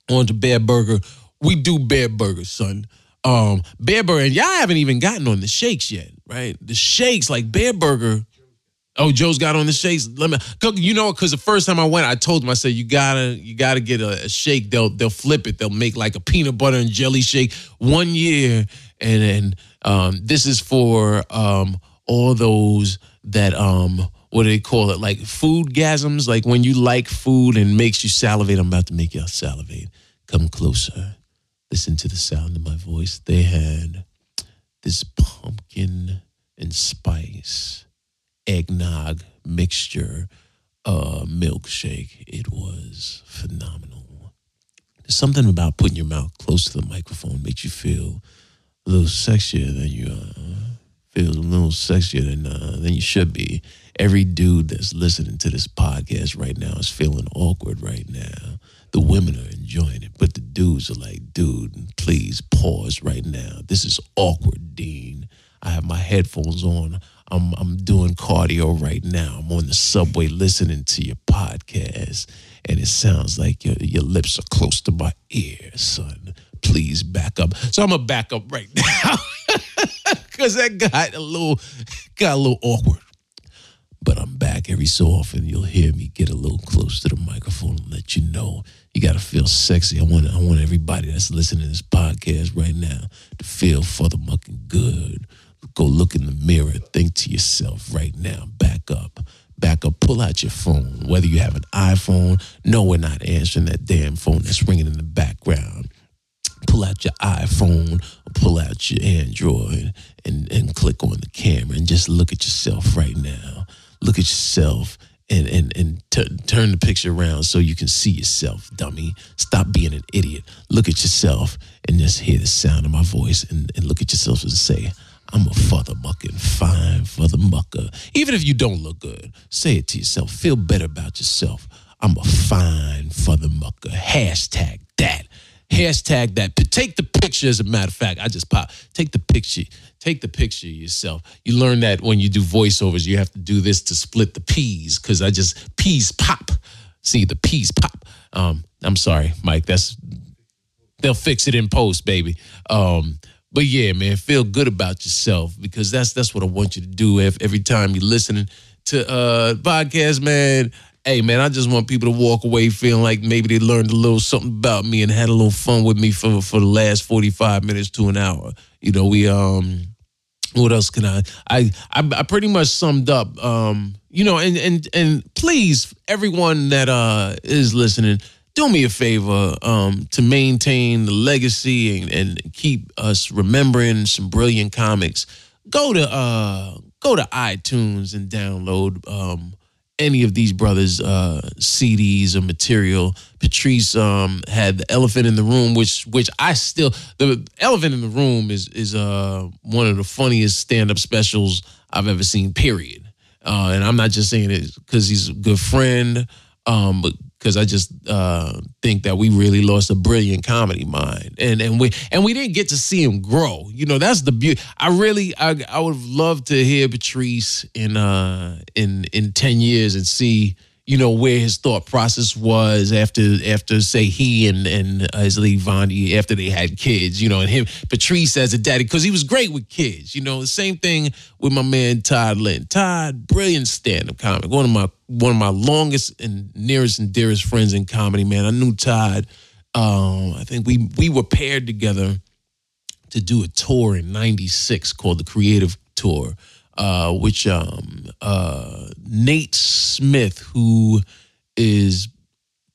onto Bareburger. We do Bareburger, son. Um, Bareburger, and y'all haven't even gotten on the shakes yet, right? The shakes, like Bareburger, Oh, Joe's got on the shakes. Let me, you know, because the first time I went, I told him, I said, you gotta, you gotta get a, a, shake. They'll, they'll flip it. They'll make like a peanut butter and jelly shake one year, and then um, this is for um, all those that um, what do they call it? Like food gasms, like when you like food and makes you salivate. I'm about to make y'all salivate. Come closer. Listen to the sound of my voice. They had this pumpkin and spice eggnog mixture uh, milkshake. It was phenomenal. There's something about putting your mouth close to the microphone makes you feel a little sexier than you uh, feel a little sexier than uh, than you should be. Every dude that's listening to this podcast right now is feeling awkward right now. The women are enjoying it, but the dudes are like, dude, please pause right now. This is awkward, Dean. I have my headphones on. I'm I'm doing cardio right now. I'm on the subway listening to your podcast, and it sounds like your your lips are close to my ear, son. Please back up. So I'm gonna back up right now because that got a little got a little awkward. But I'm back every so often. You'll hear me get a little close to the microphone and let you know you got to feel sexy. I want I want everybody that's listening to this podcast right now to feel for the mucking good go look in the mirror, think to yourself right now, back up, back up, pull out your phone, whether you have an iPhone. No, we're not answering that damn phone that's ringing in the background. Pull out your iPhone pull out your Android and, and click on the camera and just look at yourself right now. Look at yourself and and and t- turn the picture around so you can see yourself, dummy. Stop being an idiot. Look at yourself and just hear the sound of my voice and, and look at yourself and say, I'm a father mucking fine for the mucker. Even if you don't look good, say it to yourself. Feel better about yourself. I'm a fine for the mucker. Hashtag that. Hashtag that. Take the picture, as a matter of fact. I just pop. Take the picture. Take the picture yourself. You learn that when you do voiceovers, you have to do this to split the peas, because I just, peas pop. See, the peas pop. Um, I'm sorry, Mike. That's, they'll fix it in post, baby. Um, but yeah, man, feel good about yourself because that's that's what I want you to do every time you're listening to uh podcast, man. Hey man, I just want people to walk away feeling like maybe they learned a little something about me and had a little fun with me for for the last 45 minutes to an hour. You know, we um what else can I I I, I pretty much summed up um you know and and and please everyone that uh is listening do me a favor um, to maintain the legacy and, and, keep us remembering some brilliant comics. Go to uh, go to iTunes and download um, any of these brothers' uh, CDs or material. Patrice um, had the Elephant in the Room, which which I still the Elephant in the Room is is uh, one of the funniest stand up specials I've ever seen. Period. Uh, and I'm not just saying it because he's a good friend, um, but because I just uh, think that we really lost a brilliant comedy mind, and and we and we didn't get to see him grow. You know, that's the beauty. I really, I, I would love to hear Patrice in uh in in ten years and see you know where his thought process was after after say he and and uh, his Vondi after they had kids, you know, and him Patrice as a daddy because he was great with kids, you know. The same thing with my man Todd Lynn. Todd, brilliant stand-up comic, one of my one of my longest and nearest and dearest friends in comedy. Man, I knew Todd. Um, I think we we were paired together to do a tour in '96 called the Creative Tour uh, which um, uh, Nate Smith, who is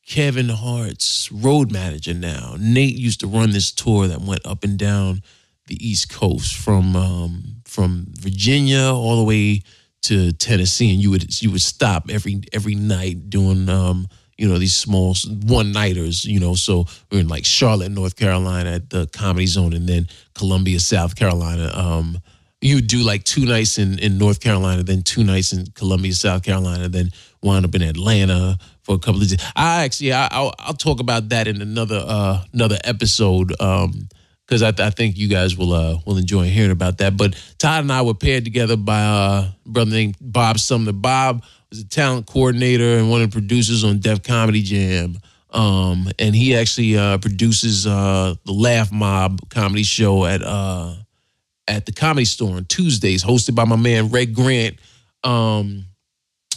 Kevin Hart's road manager now. Nate used to run this tour that went up and down the East Coast from um, from Virginia all the way to Tennessee, and you would you would stop every every night doing um, you know these small one nighters. You know, so we're in like Charlotte, North Carolina at the Comedy Zone, and then Columbia, South Carolina. Um, you do like two nights in, in North Carolina, then two nights in Columbia, South Carolina, then wind up in Atlanta for a couple of days. I actually, I, will I'll talk about that in another uh, another episode because um, I, I think you guys will uh, will enjoy hearing about that. But Todd and I were paired together by a brother named Bob Sumner. Bob was a talent coordinator and one of the producers on Def Comedy Jam. Um, and he actually uh, produces uh, the Laugh Mob comedy show at uh, at the Comedy Store on Tuesdays, hosted by my man Red Grant. Um,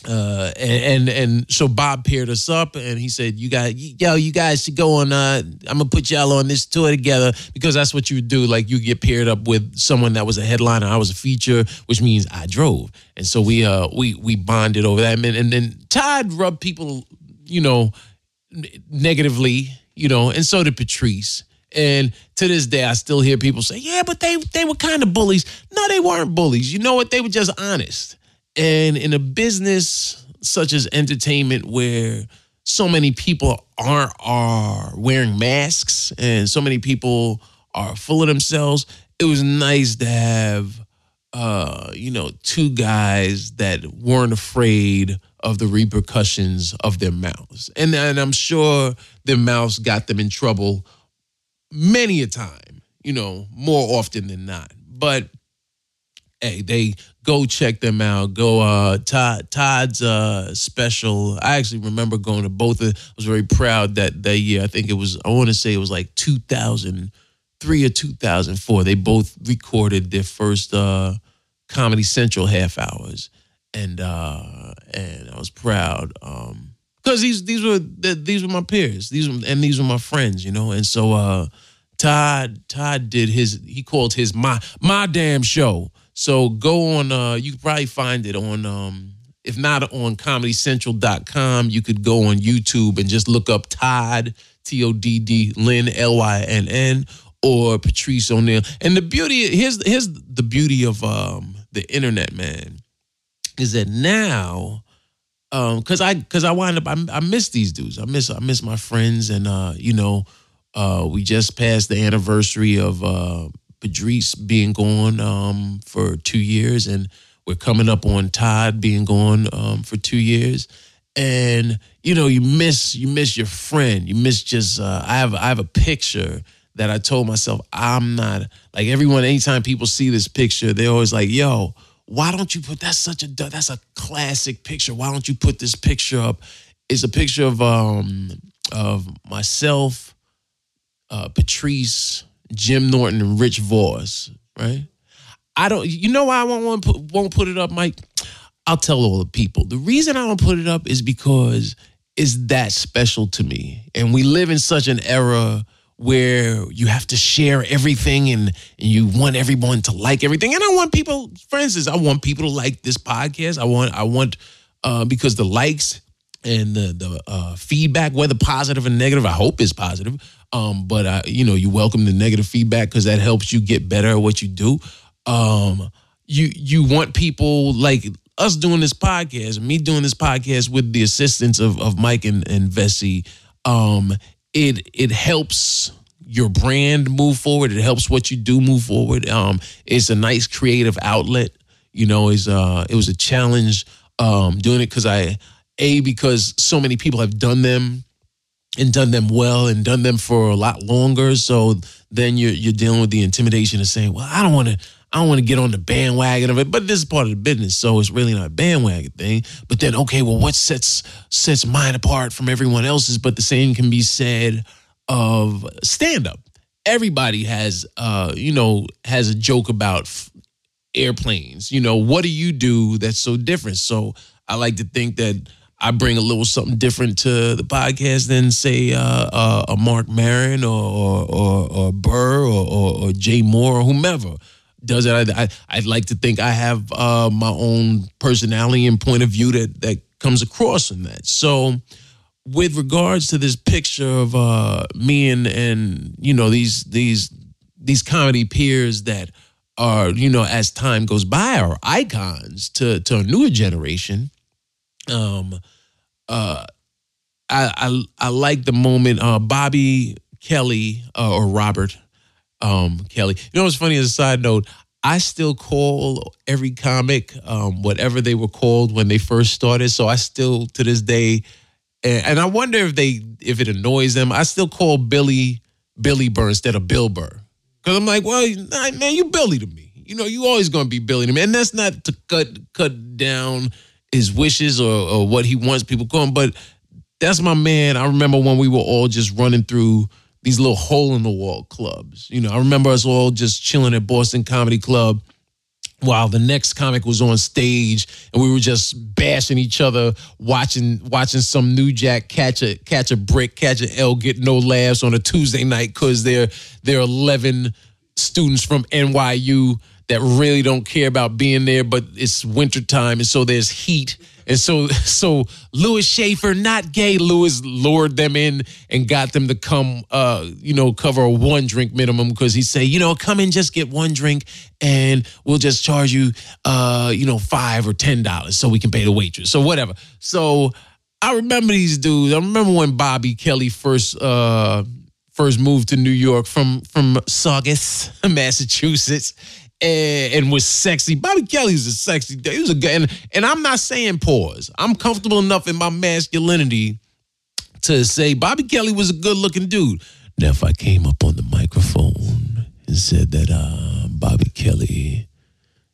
uh, and, and and so Bob paired us up, and he said, "You got yo, you guys should go on. Uh, I'm gonna put y'all on this tour together because that's what you do. Like you get paired up with someone that was a headliner. I was a feature, which means I drove, and so we uh we we bonded over that. And, and then Todd rubbed people, you know, negatively, you know, and so did Patrice. And to this day, I still hear people say, "Yeah, but they they were kind of bullies." No, they weren't bullies. You know what? They were just honest. And in a business such as entertainment, where so many people aren't are wearing masks and so many people are full of themselves, it was nice to have, uh, you know, two guys that weren't afraid of the repercussions of their mouths. And, and I'm sure their mouths got them in trouble many a time, you know, more often than not. But hey, they go check them out. Go uh Todd Todd's uh special. I actually remember going to both of I was very proud that that year. I think it was I want to say it was like 2003 or 2004. They both recorded their first uh Comedy Central half hours. And uh and I was proud. Um because these these were these were my peers. These and these were my friends, you know. And so uh, Todd Todd did his he called his my my damn show. So go on uh you could probably find it on um if not on comedycentral.com, you could go on YouTube and just look up Todd T O D D Lynn L Y N N or Patrice O'Neal. And the beauty here's here's the beauty of um the internet, man, is that now um because i because i wind up I, I miss these dudes. I miss i miss my friends and uh you know uh we just passed the anniversary of uh being gone um for two years and we're coming up on todd being gone um for two years. And you know you miss you miss your friend. You miss just uh i have i have a picture that i told myself i'm not like everyone anytime people see this picture they're always like yo why don't you put that's such a that's a classic picture. Why don't you put this picture up? It's a picture of um of myself uh patrice jim norton and rich voss right? I don't you know why i won't put, won't put it up mike? I'll tell all the people. The reason i don't put it up is because it's that special to me. And we live in such an era where you have to share everything and, and you want everyone to like everything. And I want people, for instance, I want people to like this podcast. I want, I want, uh, because the likes and the the uh, feedback, whether positive or negative, I hope is positive. Um, but I, you know, you welcome the negative feedback because that helps you get better at what you do. Um, you you want people like us doing this podcast, me doing this podcast with the assistance of of Mike and and Vessi, um, it it helps your brand move forward. It helps what you do move forward. Um, it's a nice creative outlet. You know, is uh, it was a challenge um, doing it because I a because so many people have done them and done them well and done them for a lot longer. So then you're you're dealing with the intimidation of saying, well, I don't want to. I don't want to get on the bandwagon of it, but this is part of the business, so it's really not a bandwagon thing. But then, okay, well, what sets sets mine apart from everyone else's? But the same can be said of stand up. Everybody has, uh, you know, has a joke about f- airplanes. You know, what do you do that's so different? So I like to think that I bring a little something different to the podcast than say uh, uh, a Marc Maron or or, or, or Burr or, or, or Jay Mohr or whomever does it. I, I would like to think I have uh, my own personality and point of view that that comes across in that. So with regards to this picture of uh, me and and you know these these these comedy peers that are you know as time goes by are icons to to a newer generation. Um, uh, I I, I like the moment uh, Bobby Kelly uh, or Robert um, Kelly. You know what's funny as a side note? I still call every comic um, whatever they were called when they first started. So I still to this day and, and I wonder if they if it annoys them. I still call Billy Billy Burr instead of Bill Burr because I'm like, well, nah, man, you Billy to me. You know, you always gonna be Billy to me, and that's not to cut cut down his wishes or, or what he wants people call him, but that's my man. I remember when we were all just running through these little hole in the wall clubs. You know, I remember us all just chilling at Boston Comedy Club while the next comic was on stage and we were just bashing each other watching watching some new jack catch a catch a brick catch an l get no laughs on a tuesday night because they're they're 11 students from nyu that really don't care about being there but it's wintertime and so there's heat and so, so Lewis Schaefer, not gay Lewis, lured them in and got them to come, uh, you know, cover a one drink minimum because he say, you know, come in, just get one drink, and we'll just charge you, uh, you know, five or ten dollars so we can pay the waitress. So whatever. So I remember these dudes. I remember when Bobby Kelly first. Uh, first moved to New York from from Saugus, Massachusetts, and, and, was sexy. Bobby Kelly's a sexy dude. He was a guy, and, and I'm not saying pause. I'm comfortable enough in my masculinity to say Bobby Kelly was a good looking dude. Now, if I came up on the microphone and said that uh, Bobby Kelly,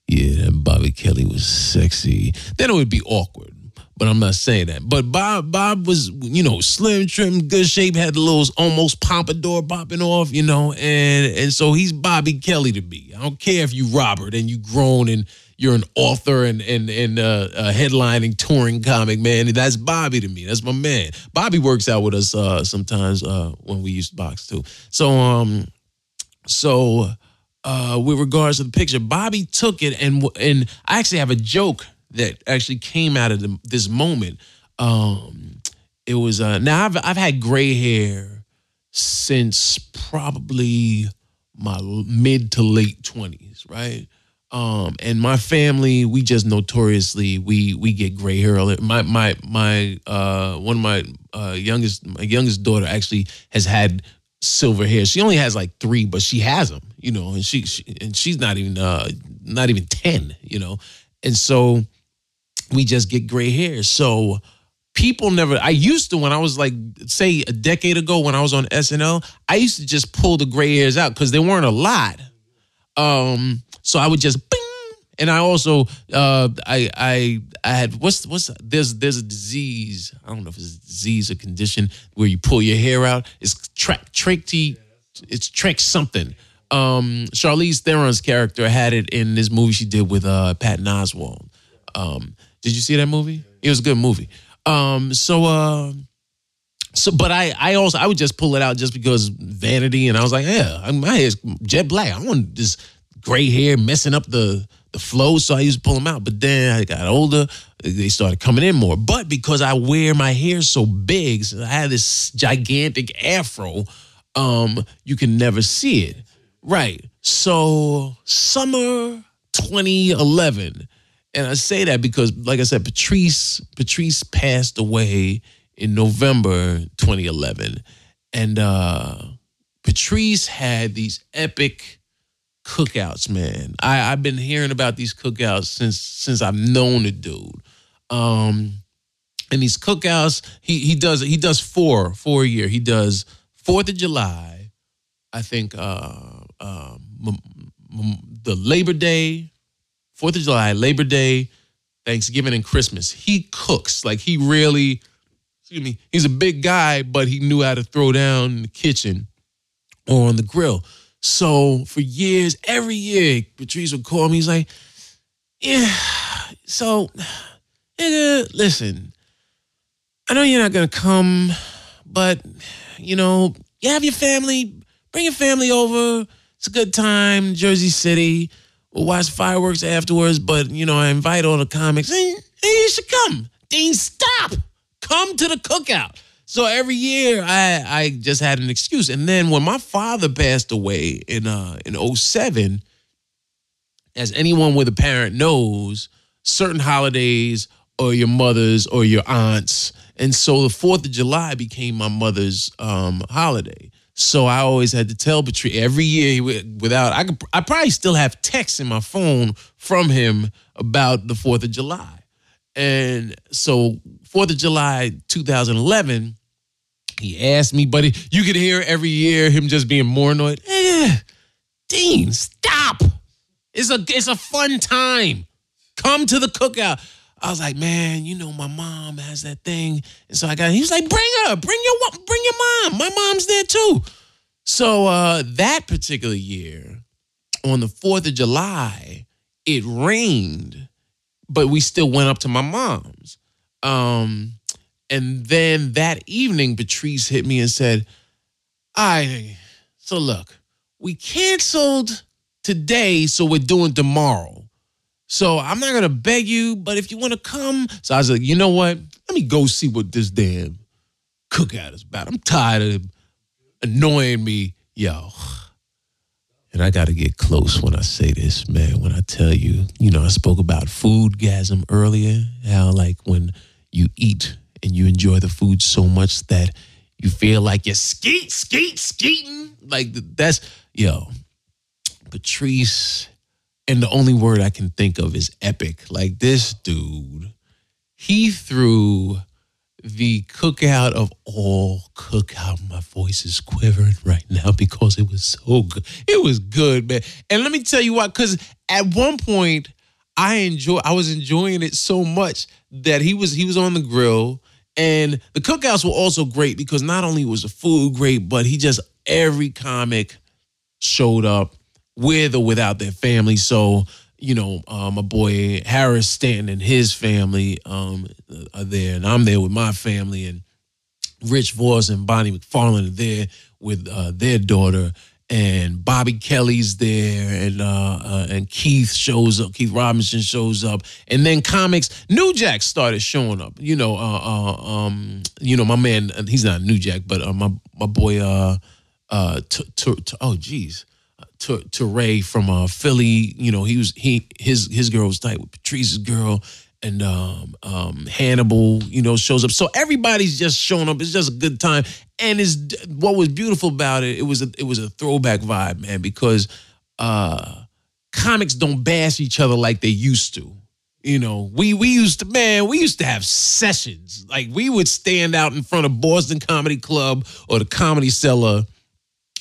yeah, Bobby Kelly was sexy, then it would be awkward but I'm not saying that. But Bob, Bob was, you know, slim, trim, good shape, had the little almost pompadour popping off, you know, and and so he's Bobby Kelly to me. I don't care if you Robert and you grown and you're an author and and and uh, a headlining touring comic man. That's Bobby to me. That's my man. Bobby works out with us uh, sometimes uh, when we used to box too. So um, so uh, with regards to the picture, Bobby took it and and I actually have a joke that actually came out of the, this moment. Um, it was uh, now I've I've had gray hair since probably my mid to late twenties, right? Um, and my family, we just notoriously we we get gray hair. My my my uh, one of my uh, youngest my youngest daughter actually has had silver hair. She only has like three, but she has them, you know, and she, she and she's not even uh, not even ten, you know, and so we just get gray hair. So people never I used to when I was like say a decade ago when I was on SNL, I used to just pull the gray hairs out because they weren't a lot. Um, so I would just bing, and I also uh I I I had what's what's there's there's a disease I don't know if it's a disease or condition where you pull your hair out. It's track trachety, it's trach something. Um, Charlize Theron's character had it in this movie she did with uh Patton Oswalt. Um, did you see that movie? It was a good movie. Um, so uh, so but I I also I would just pull it out just because vanity, and I was like, yeah, my hair's jet black. I want this gray hair messing up the the flow, so I used to pull them out. But then I got older, they started coming in more. But because I wear my hair so big, so I had this gigantic afro, um, you can never see it. Right. So summer 2011 And I say that because, like I said, Patrice Patrice passed away in November 2011, and uh, Patrice had these epic cookouts. Man, I, I've been hearing about these cookouts since since I've known the dude. Um, and these cookouts, he he does he does four four a year. He does Fourth of July, I think. Uh, uh, m- m- the Labor Day, Fourth of July, Labor Day, Thanksgiving, and Christmas. He cooks like he really. Excuse me. He's a big guy, but he knew how to throw down in the kitchen or on the grill. So for years, every year, Patrice would call me. He's like, "Yeah, so, nigga, listen, I know you're not gonna come, but you know, you have your family, bring your family over. It's a good time, Jersey City. We'll watch fireworks afterwards, but you know, I invite all the comics. Hey, hey you should come. Dean, stop. Come to the cookout. So every year I I just had an excuse. And then when my father passed away in uh in 07, as anyone with a parent knows, certain holidays or your mother's or your aunt's. And so the 4th of July became my mother's um, holiday. So I always had to tell Patrice every year without I could I probably still have texts in my phone from him about the 4th of July. And so 4th of July 2011 he asked me, buddy, you could hear every year him just being more annoyed. Eh, Dean, stop. It's a it's a fun time. Come to the cookout. I was like, man, you know, my mom has that thing. And so I got, he was like, bring her, bring your, bring your mom. My mom's there too. So uh, that particular year, on the 4th of July, it rained, but we still went up to my mom's. Um, and then that evening, Patrice hit me and said, I, so look, we canceled today, so we're doing tomorrow. So I'm not gonna beg you, but if you want to come, so I was like, you know what? Let me go see what this damn cookout is about. I'm tired of annoying me, yo. And I got to get close when I say this, man. When I tell you, you know, I spoke about food gasm earlier. How like when you eat and you enjoy the food so much that you feel like you're skeet, skeet, skeeting. Like that's yo, Patrice and the only word I can think of is epic. Like this dude, he threw the cookout of all cookout. My voice is quivering right now because it was so good. It was good, man. And let me tell you why, because at one point I enjoy I was enjoying it so much that he was he was on the grill. And the cookouts were also great because not only was the food great, but he just every comic showed up with or without their family. So, you know, uh, my boy Harris Stanton and his family um, are there, and I'm there with my family, and Rich Voss and Bonnie McFarlane are there with uh, their daughter, and Bobby Kelly's there, and uh, uh, and Keith shows up. Keith Robinson shows up, and then comics. New Jack started showing up. You know, uh, uh, um, you know, my man. He's not New Jack, but my my boy. Uh, uh, t- t- t- oh, geez to to Ray from uh, Philly. You know, he was he his his girl was tight with Patrice's girl, and um, um, Hannibal. You know, shows up. So everybody's just showing up. It's just a good time, and is what was beautiful about it. It was a, it was a throwback vibe, man, because uh, comics don't bash each other like they used to. You know, we we used to man, we used to have sessions. Like we would stand out in front of Boston Comedy Club or the Comedy Cellar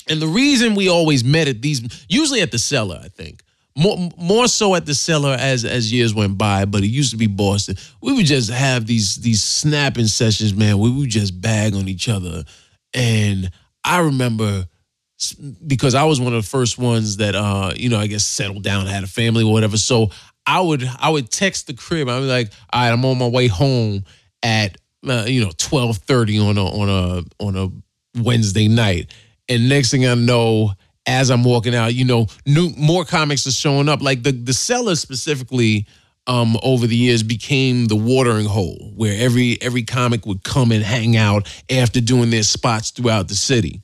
and the reason we always met at these, usually at the cellar, I think, more more so at the cellar as as years went by. But it used to be Boston. We would just have these these snapping sessions, man. We would just bag on each other, and I remember because I was one of the first ones that uh you know I guess settled down, had a family or whatever. So I would I would text the crib. I'd be like, all right, I'm on my way home at uh, you know twelve thirty on a on a on a Wednesday night and next thing I know, as I'm walking out, you know, new more comics are showing up. Like the the cellar specifically, um, over the years became the watering hole where every every comic would come and hang out after doing their spots throughout the city.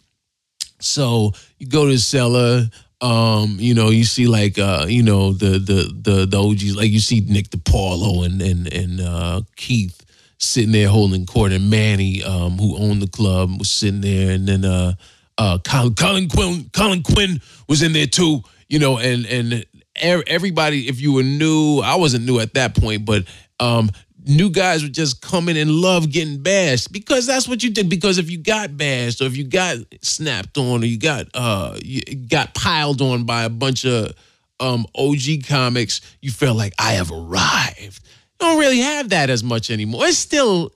So you go to the cellar. Um, you know, you see like uh, you know the the the the OGs like you see Nick DiPaolo and and and uh, Keith sitting there holding court, and Manny, um, who owned the club, was sitting there, and then uh, uh, Colin, Colin Quinn Colin Quinn was in there too. You know, and and everybody, if you were new, I wasn't new at that point, but um, new guys would just come in and love getting bashed because that's what you did. Because if you got bashed or if you got snapped on or you got uh you got piled on by a bunch of um OG comics, you felt like I have arrived. You don't really have that as much anymore. It's still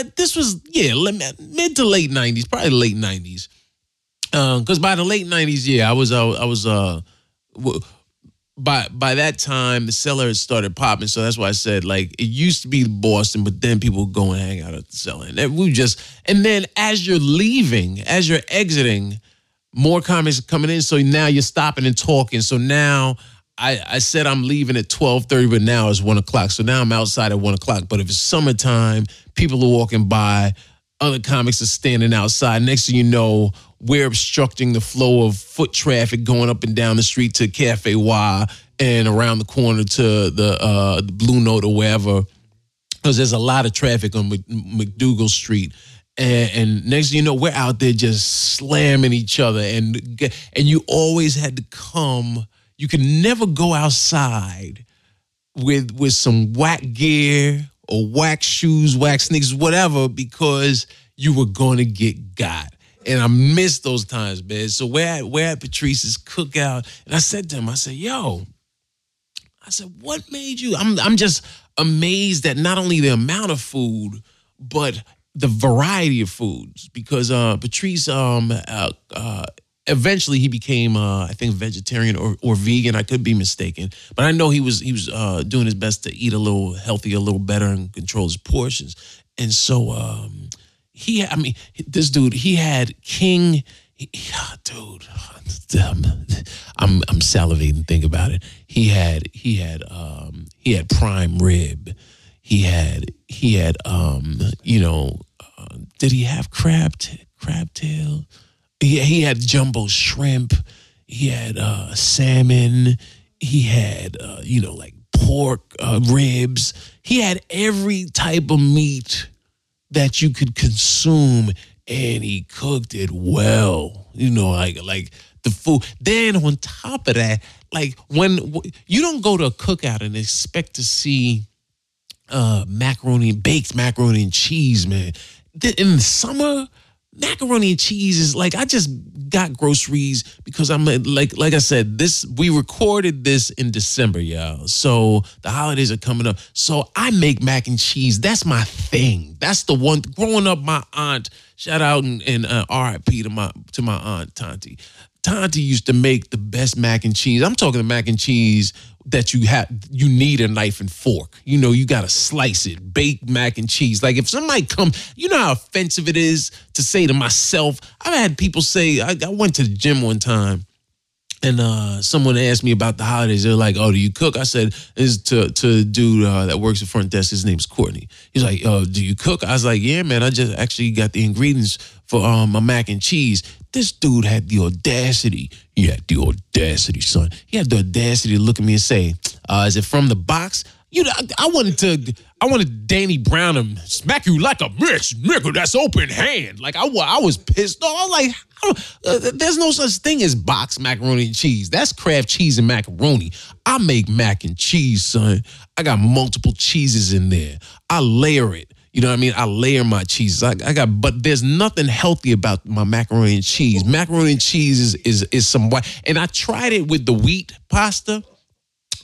uh, this was yeah mid to late '90s, probably late '90s. Because uh, by the late '90s, yeah, I was uh, I was uh by by that time the cellar had started popping. So that's why i said like it used to be boston but then people would go and hang out at the cellar and we just and then as you're leaving as you're exiting more comics are coming in. So now you're stopping and talking. So now I, I said I'm leaving at 12:30, but now it's one o'clock. So now I'm outside at one o'clock. But if it's summertime, people are walking by, other comics are standing outside. Next thing you know, we're obstructing the flow of foot traffic going up and down the street to Cafe Wha? and around the corner to the, uh, the Blue Note or wherever, because there's a lot of traffic on MacDougal Street. And, and, next thing you know, we're out there just slamming each other, and and you always had to come. You could never go outside with with some whack gear or whack shoes, whack sneakers, whatever, because you were going to get got and I miss those times, man. So we're at, we're at Patrice's cookout, and I said to him, I said, "Yo," I said, "What made you?" I'm I'm just amazed at not only the amount of food, but the variety of foods. Because uh, Patrice, um, uh, uh, eventually he became, uh, I think, vegetarian or, or vegan. I could be mistaken, but I know he was he was uh, doing his best to eat a little healthier, a little better, and control his portions. And so, um, he I mean this dude he had King he, dude I'm I'm salivating think about it he had he had um he had prime rib he had he had um you know uh, did he have crab t- crab tail he, he had jumbo shrimp he had uh salmon he had uh you know like pork uh, ribs he had every type of meat that you could consume and he cooked it well. You know, like like the food. Then on top of that, like when you don't go to a cookout and expect to see uh macaroni, baked macaroni and cheese, man. In the summer, macaroni and cheese is like I just got groceries because I'm like like I said this we recorded this in December y'all. So the holidays are coming up. So I make mac and cheese. That's my thing. That's the one growing up my aunt shout out and, and uh, RIP to my to my aunt Tanti Tanti used to make the best mac and cheese I'm talking the mac and cheese that you have you need a knife and fork. You know, you gotta slice it, bake mac and cheese. Like if somebody come, you know how offensive it is to say to myself. I've had people say, I, I went to the gym one time and uh, someone asked me about the holidays. They're like, "Oh, do you cook?" I said, "Is to to dude uh, that works at front desk. His name's Courtney." He's like, "Oh, do you cook?" I was like, "Yeah, man. I just actually got the ingredients for um, my mac and cheese." This dude had the audacity. He had the audacity, son. He had the audacity to look at me and say, uh, "Is it from the box?" You know, I wanted to, I wanted Danny Brown to smack you like a bitch, nigga. That's open hand. Like I, I was pissed off. I like, uh, there's no such thing as box macaroni and cheese. That's Kraft cheese and macaroni. I make mac and cheese, son. I got multiple cheeses in there. I layer it. You know what I mean? I layer my cheeses. I, I, got, but there's nothing healthy about my macaroni and cheese. Macaroni and cheese is is is some white, and I tried it with the wheat pasta.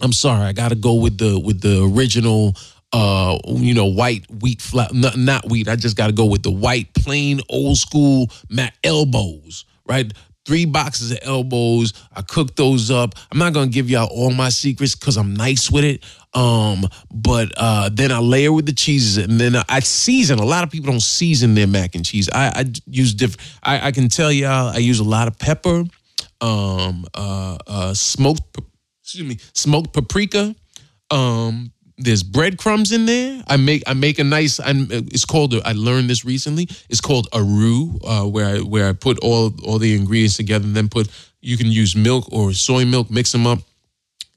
I'm sorry, I got to go with the with the original uh, you know, white wheat flour, not, not wheat. I just got to go with the white, plain, old school Mac elbows, right? Three boxes of elbows. I cook those up. I'm not gonna give y'all all my secrets because I'm nice with it. Um, but uh, then I layer with the cheeses, and then I season. A lot of people don't season their mac and cheese. I, I use different. I, I can tell y'all I use a lot of pepper, um, uh, uh, smoked excuse me, smoked paprika. Um, there's breadcrumbs in there. I make I make a nice. I'm, it's called. I learned this recently. It's called a roux, uh, where I where I put all all the ingredients together and then put You can use milk or soy milk, mix them up.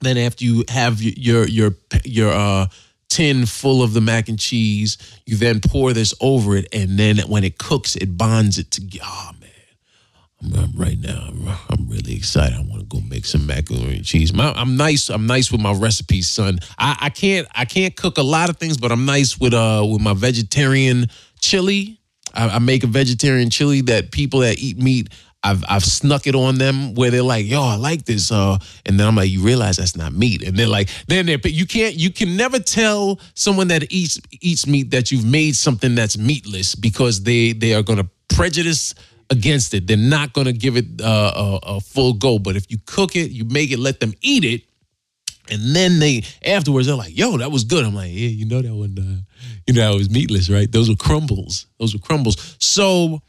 Then after you have your your your uh, tin full of the mac and cheese, you then pour this over it, and then when it cooks, it bonds it together. Oh man, I'm, I'm right now. I'm, I'm, really excited. I want to go make some macaroni and cheese. My, I'm nice. I'm nice with my recipes, son. I, I can't I can't cook a lot of things, but I'm nice with uh with my vegetarian chili. I, I make a vegetarian chili that people that eat meat I've I've snuck it on them where they're like, "Yo, I like this," uh, and then I'm like, "You realize that's not meat?" And they're like, "Then they you can't you can never tell someone that eats eats meat that you've made something that's meatless because they they are going to prejudice against it. They're not going to give it uh, a, a full go. But if you cook it, you make it, let them eat it, and then they afterwards they're like, "Yo, that was good." I'm like, "Yeah, you know that one, uh, you know that was meatless, right? Those were crumbles. Those were crumbles." So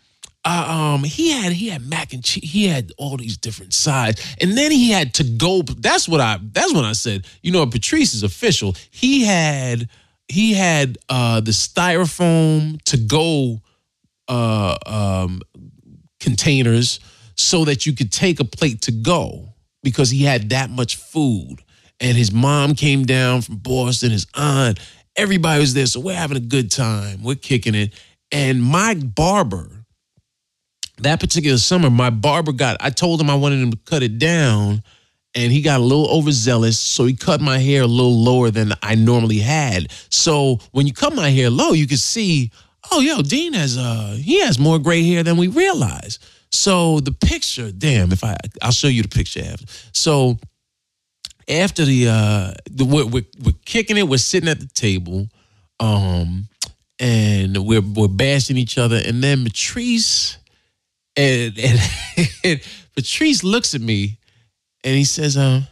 uh, um, he had he had mac and cheese. He had all these different sides, and then he had to go. That's what I. That's when I said, you know, Patrice is official. He had he had uh, the styrofoam to go uh, um, containers so that you could take a plate to go because he had that much food. And his mom came down from Boston. His aunt, everybody was there, so we're having a good time. We're kicking it, and my barber that particular summer, my barber got, I told him I wanted him to cut it down and he got a little overzealous. So he cut my hair a little lower than I normally had. So when you cut my hair low, you can see, oh, yo, Dean has, uh, he has more gray hair than we realize. So the picture, damn, if I, I'll show you the picture after. So after the, uh, the we're, we're, we're kicking it, we're sitting at the table, um, and we're, we're bashing each other. And then Patrice, and, and, and Patrice looks at me and he says, um,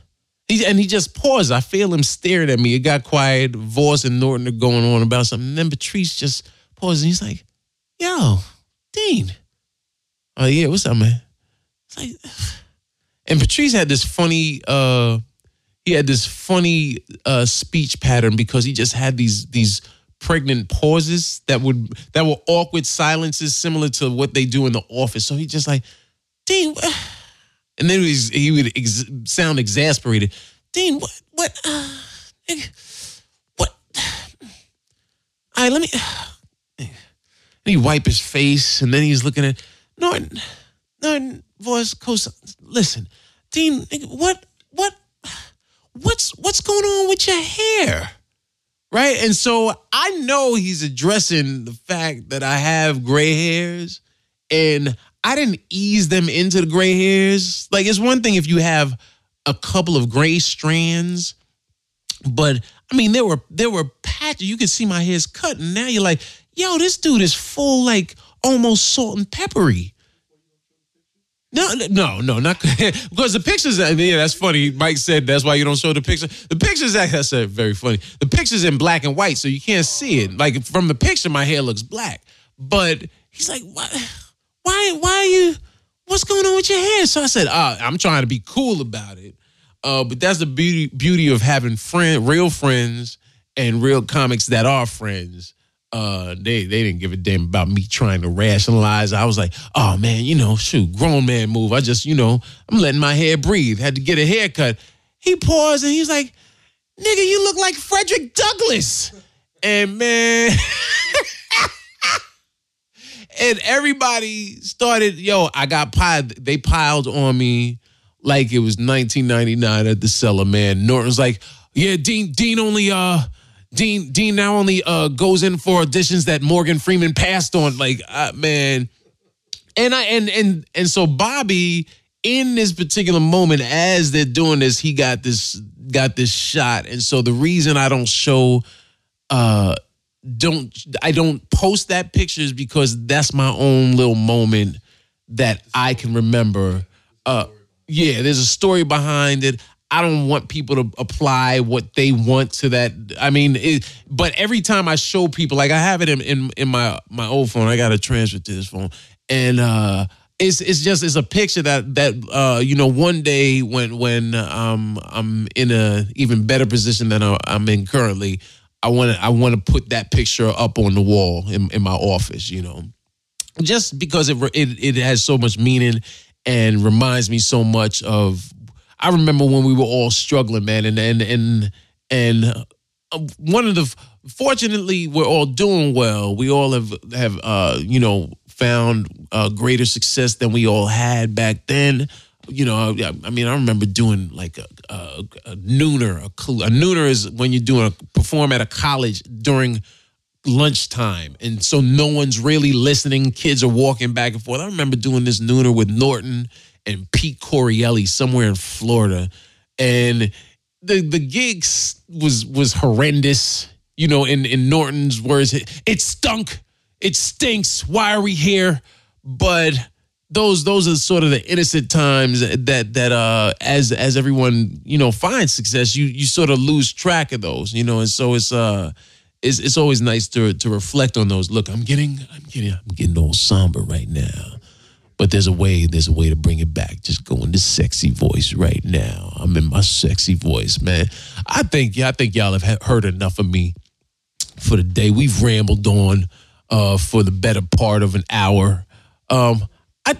he, and he just paused. I feel him staring at me. It got quiet. Vos and Norton are going on about something. And then Patrice just paused and he's like, yo, Dean. Oh, yeah, what's up, man? It's like, and Patrice had this funny, uh, he had this funny uh, speech pattern because he just had these these pregnant pauses that would that were awkward silences similar to what they do in the office. So he just like, Dean, and then he would ex- sound exasperated. Dean, what, what, uh, what? All right, let me. And he wipe his face, and then he's looking at Norton. Norton, Vos, coast. Listen, Dean, what, what, what's, what's going on with your hair? Right. And so I know he's addressing the fact that I have gray hairs and I didn't ease them into the gray hairs. Like it's one thing if you have a couple of gray strands, but I mean there were there were patches. You could see my hairs cut, and now you're like, yo, this dude is full like almost salt and peppery. No, no, no, not because the pictures. Yeah, that's funny. Mike said that's why you don't show the picture. The pictures. That's very funny. The pictures in black and white, so you can't see it. Like from the picture, my hair looks black, but he's like, "What? Why? Why are you? What's going on with your hair?" So I said, uh, "I'm trying to be cool about it." Uh, but that's the beauty beauty of having friend, real friends, and real comics that are friends uh, they they didn't give a damn about me trying to rationalize. I was like, oh man, you know, shoot, grown man move. I just, you know, I'm letting my hair breathe. Had to get a haircut. He paused and he's like, nigga, you look like Frederick Douglass. And man, and everybody started, yo, I got piled, they piled on me like it was 1999 at the cellar, man. Norton's like, yeah, Dean, Dean only uh Dean Dean now only uh, goes in for auditions that Morgan Freeman passed on. Like, uh, man, and I and and and so Bobby in this particular moment as they're doing this, he got this got this shot, and so the reason I don't show uh don't I don't post that picture is because that's my own little moment that I can remember. Uh, yeah, there's a story behind it. I don't want people to apply what they want to that. I mean, it, but every time I show people, like I have it in, in, in my my old phone, I got to transfer to this phone, and uh, it's it's just it's a picture that that uh, you know one day when when um, I'm in a even better position than I'm in currently, I want to I want to put that picture up on the wall in, in my office, you know, just because it it it has so much meaning and reminds me so much of. I remember when we were all struggling, man, and and and and uh, one of the. Fortunately, we're all doing well. We all have have uh, you know found uh, greater success than we all had back then you know, I, I, mean, I remember doing like a, a, a nooner. A, a, nooner is when you're doing a perform at a college during lunchtime, and so no one's really listening. Kids are walking back and forth. I remember doing this nooner with Norton and Pete Correale somewhere in Florida, and the the gigs was was horrendous. You know, in in Norton's words, it, it stunk. It stinks. Why are we here? But those those are sort of the innocent times that that uh as as everyone you know finds success you you sort of lose track of those you know and so it's uh it's it's always nice to to reflect on those look i'm getting i'm getting i'm getting all somber right now but there's a way there's a way to bring it back just go into sexy voice right now i'm in my sexy voice man i think yeah i think y'all have heard enough of me for the day we've rambled on uh for the better part of an hour um I,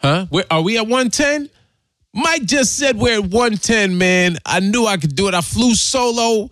huh? Where, are we at 110? Mike just said we're at 110, man. I knew I could do it. I flew solo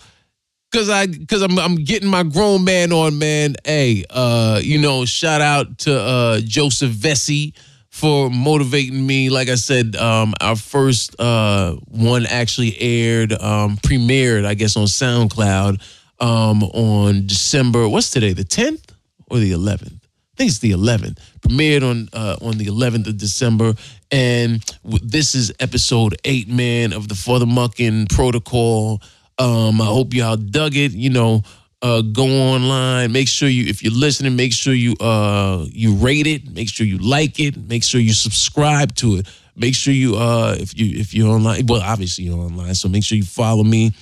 because I because I'm I'm getting my grown man on, man. Hey, uh, you know, shout out to uh Joseph Vecsey for motivating me. Like I said, um, our first uh one actually aired, um, premiered, I guess, on SoundCloud um on December, what's today, the 10th or the 11th? I think it's the 11th. Premiered on uh, on the 11th of December, and this is episode eight, man, of the FuthaMuckin' Protocol. Um, I hope y'all dug it. You know, uh, go online. Make sure you, if you're listening, make sure you uh you rate it. Make sure you like it. Make sure you subscribe to it. Make sure you uh if you if you're online, well, obviously you're online, so make sure you follow me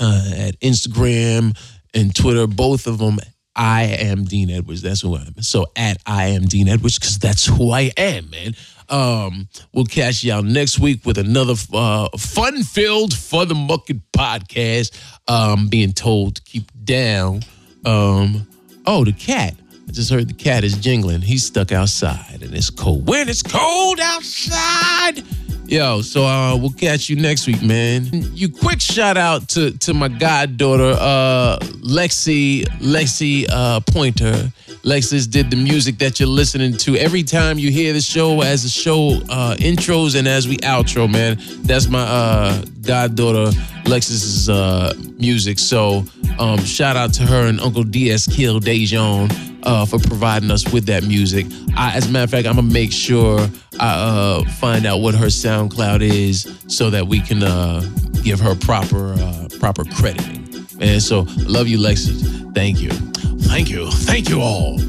uh, at Instagram and Twitter, both of them I am Dean Edwards. That's who I am. So at I am Dean Edwards, because that's who I am, man. Um, we'll catch y'all next week with another uh, fun-filled FuthaMuckin' podcast. Um, being told to keep down. Um, oh, the cat. I just heard the cat is jingling. He's stuck outside and it's cold. When it's cold outside. Yo, so uh, we'll catch you next week, man. You quick shout out to to my goddaughter, uh, Lexi, Lexi uh, Pointer. Lexis did the music that you're listening to every time you hear the show as the show uh, intros and as we outro, man. That's my uh, goddaughter Lexis's uh, music. So um, shout out to her and Uncle DS Kill Dejon uh, for providing us with that music. I, as a matter of fact, I'm gonna make sure I uh, find out what her SoundCloud is so that we can uh, give her proper uh, proper crediting. And so, love you, Lexi. Thank you, thank you, thank you all.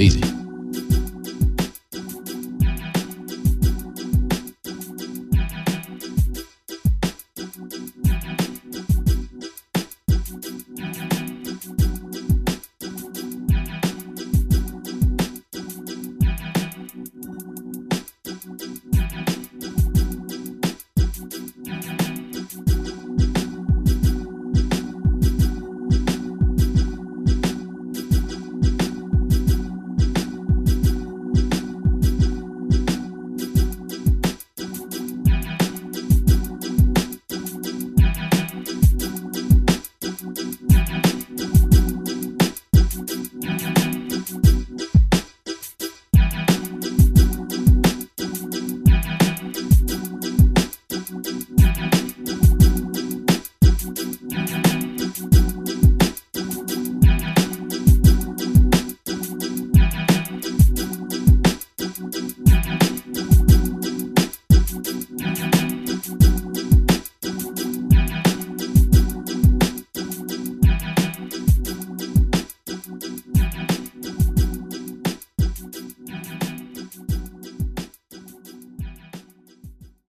Easy.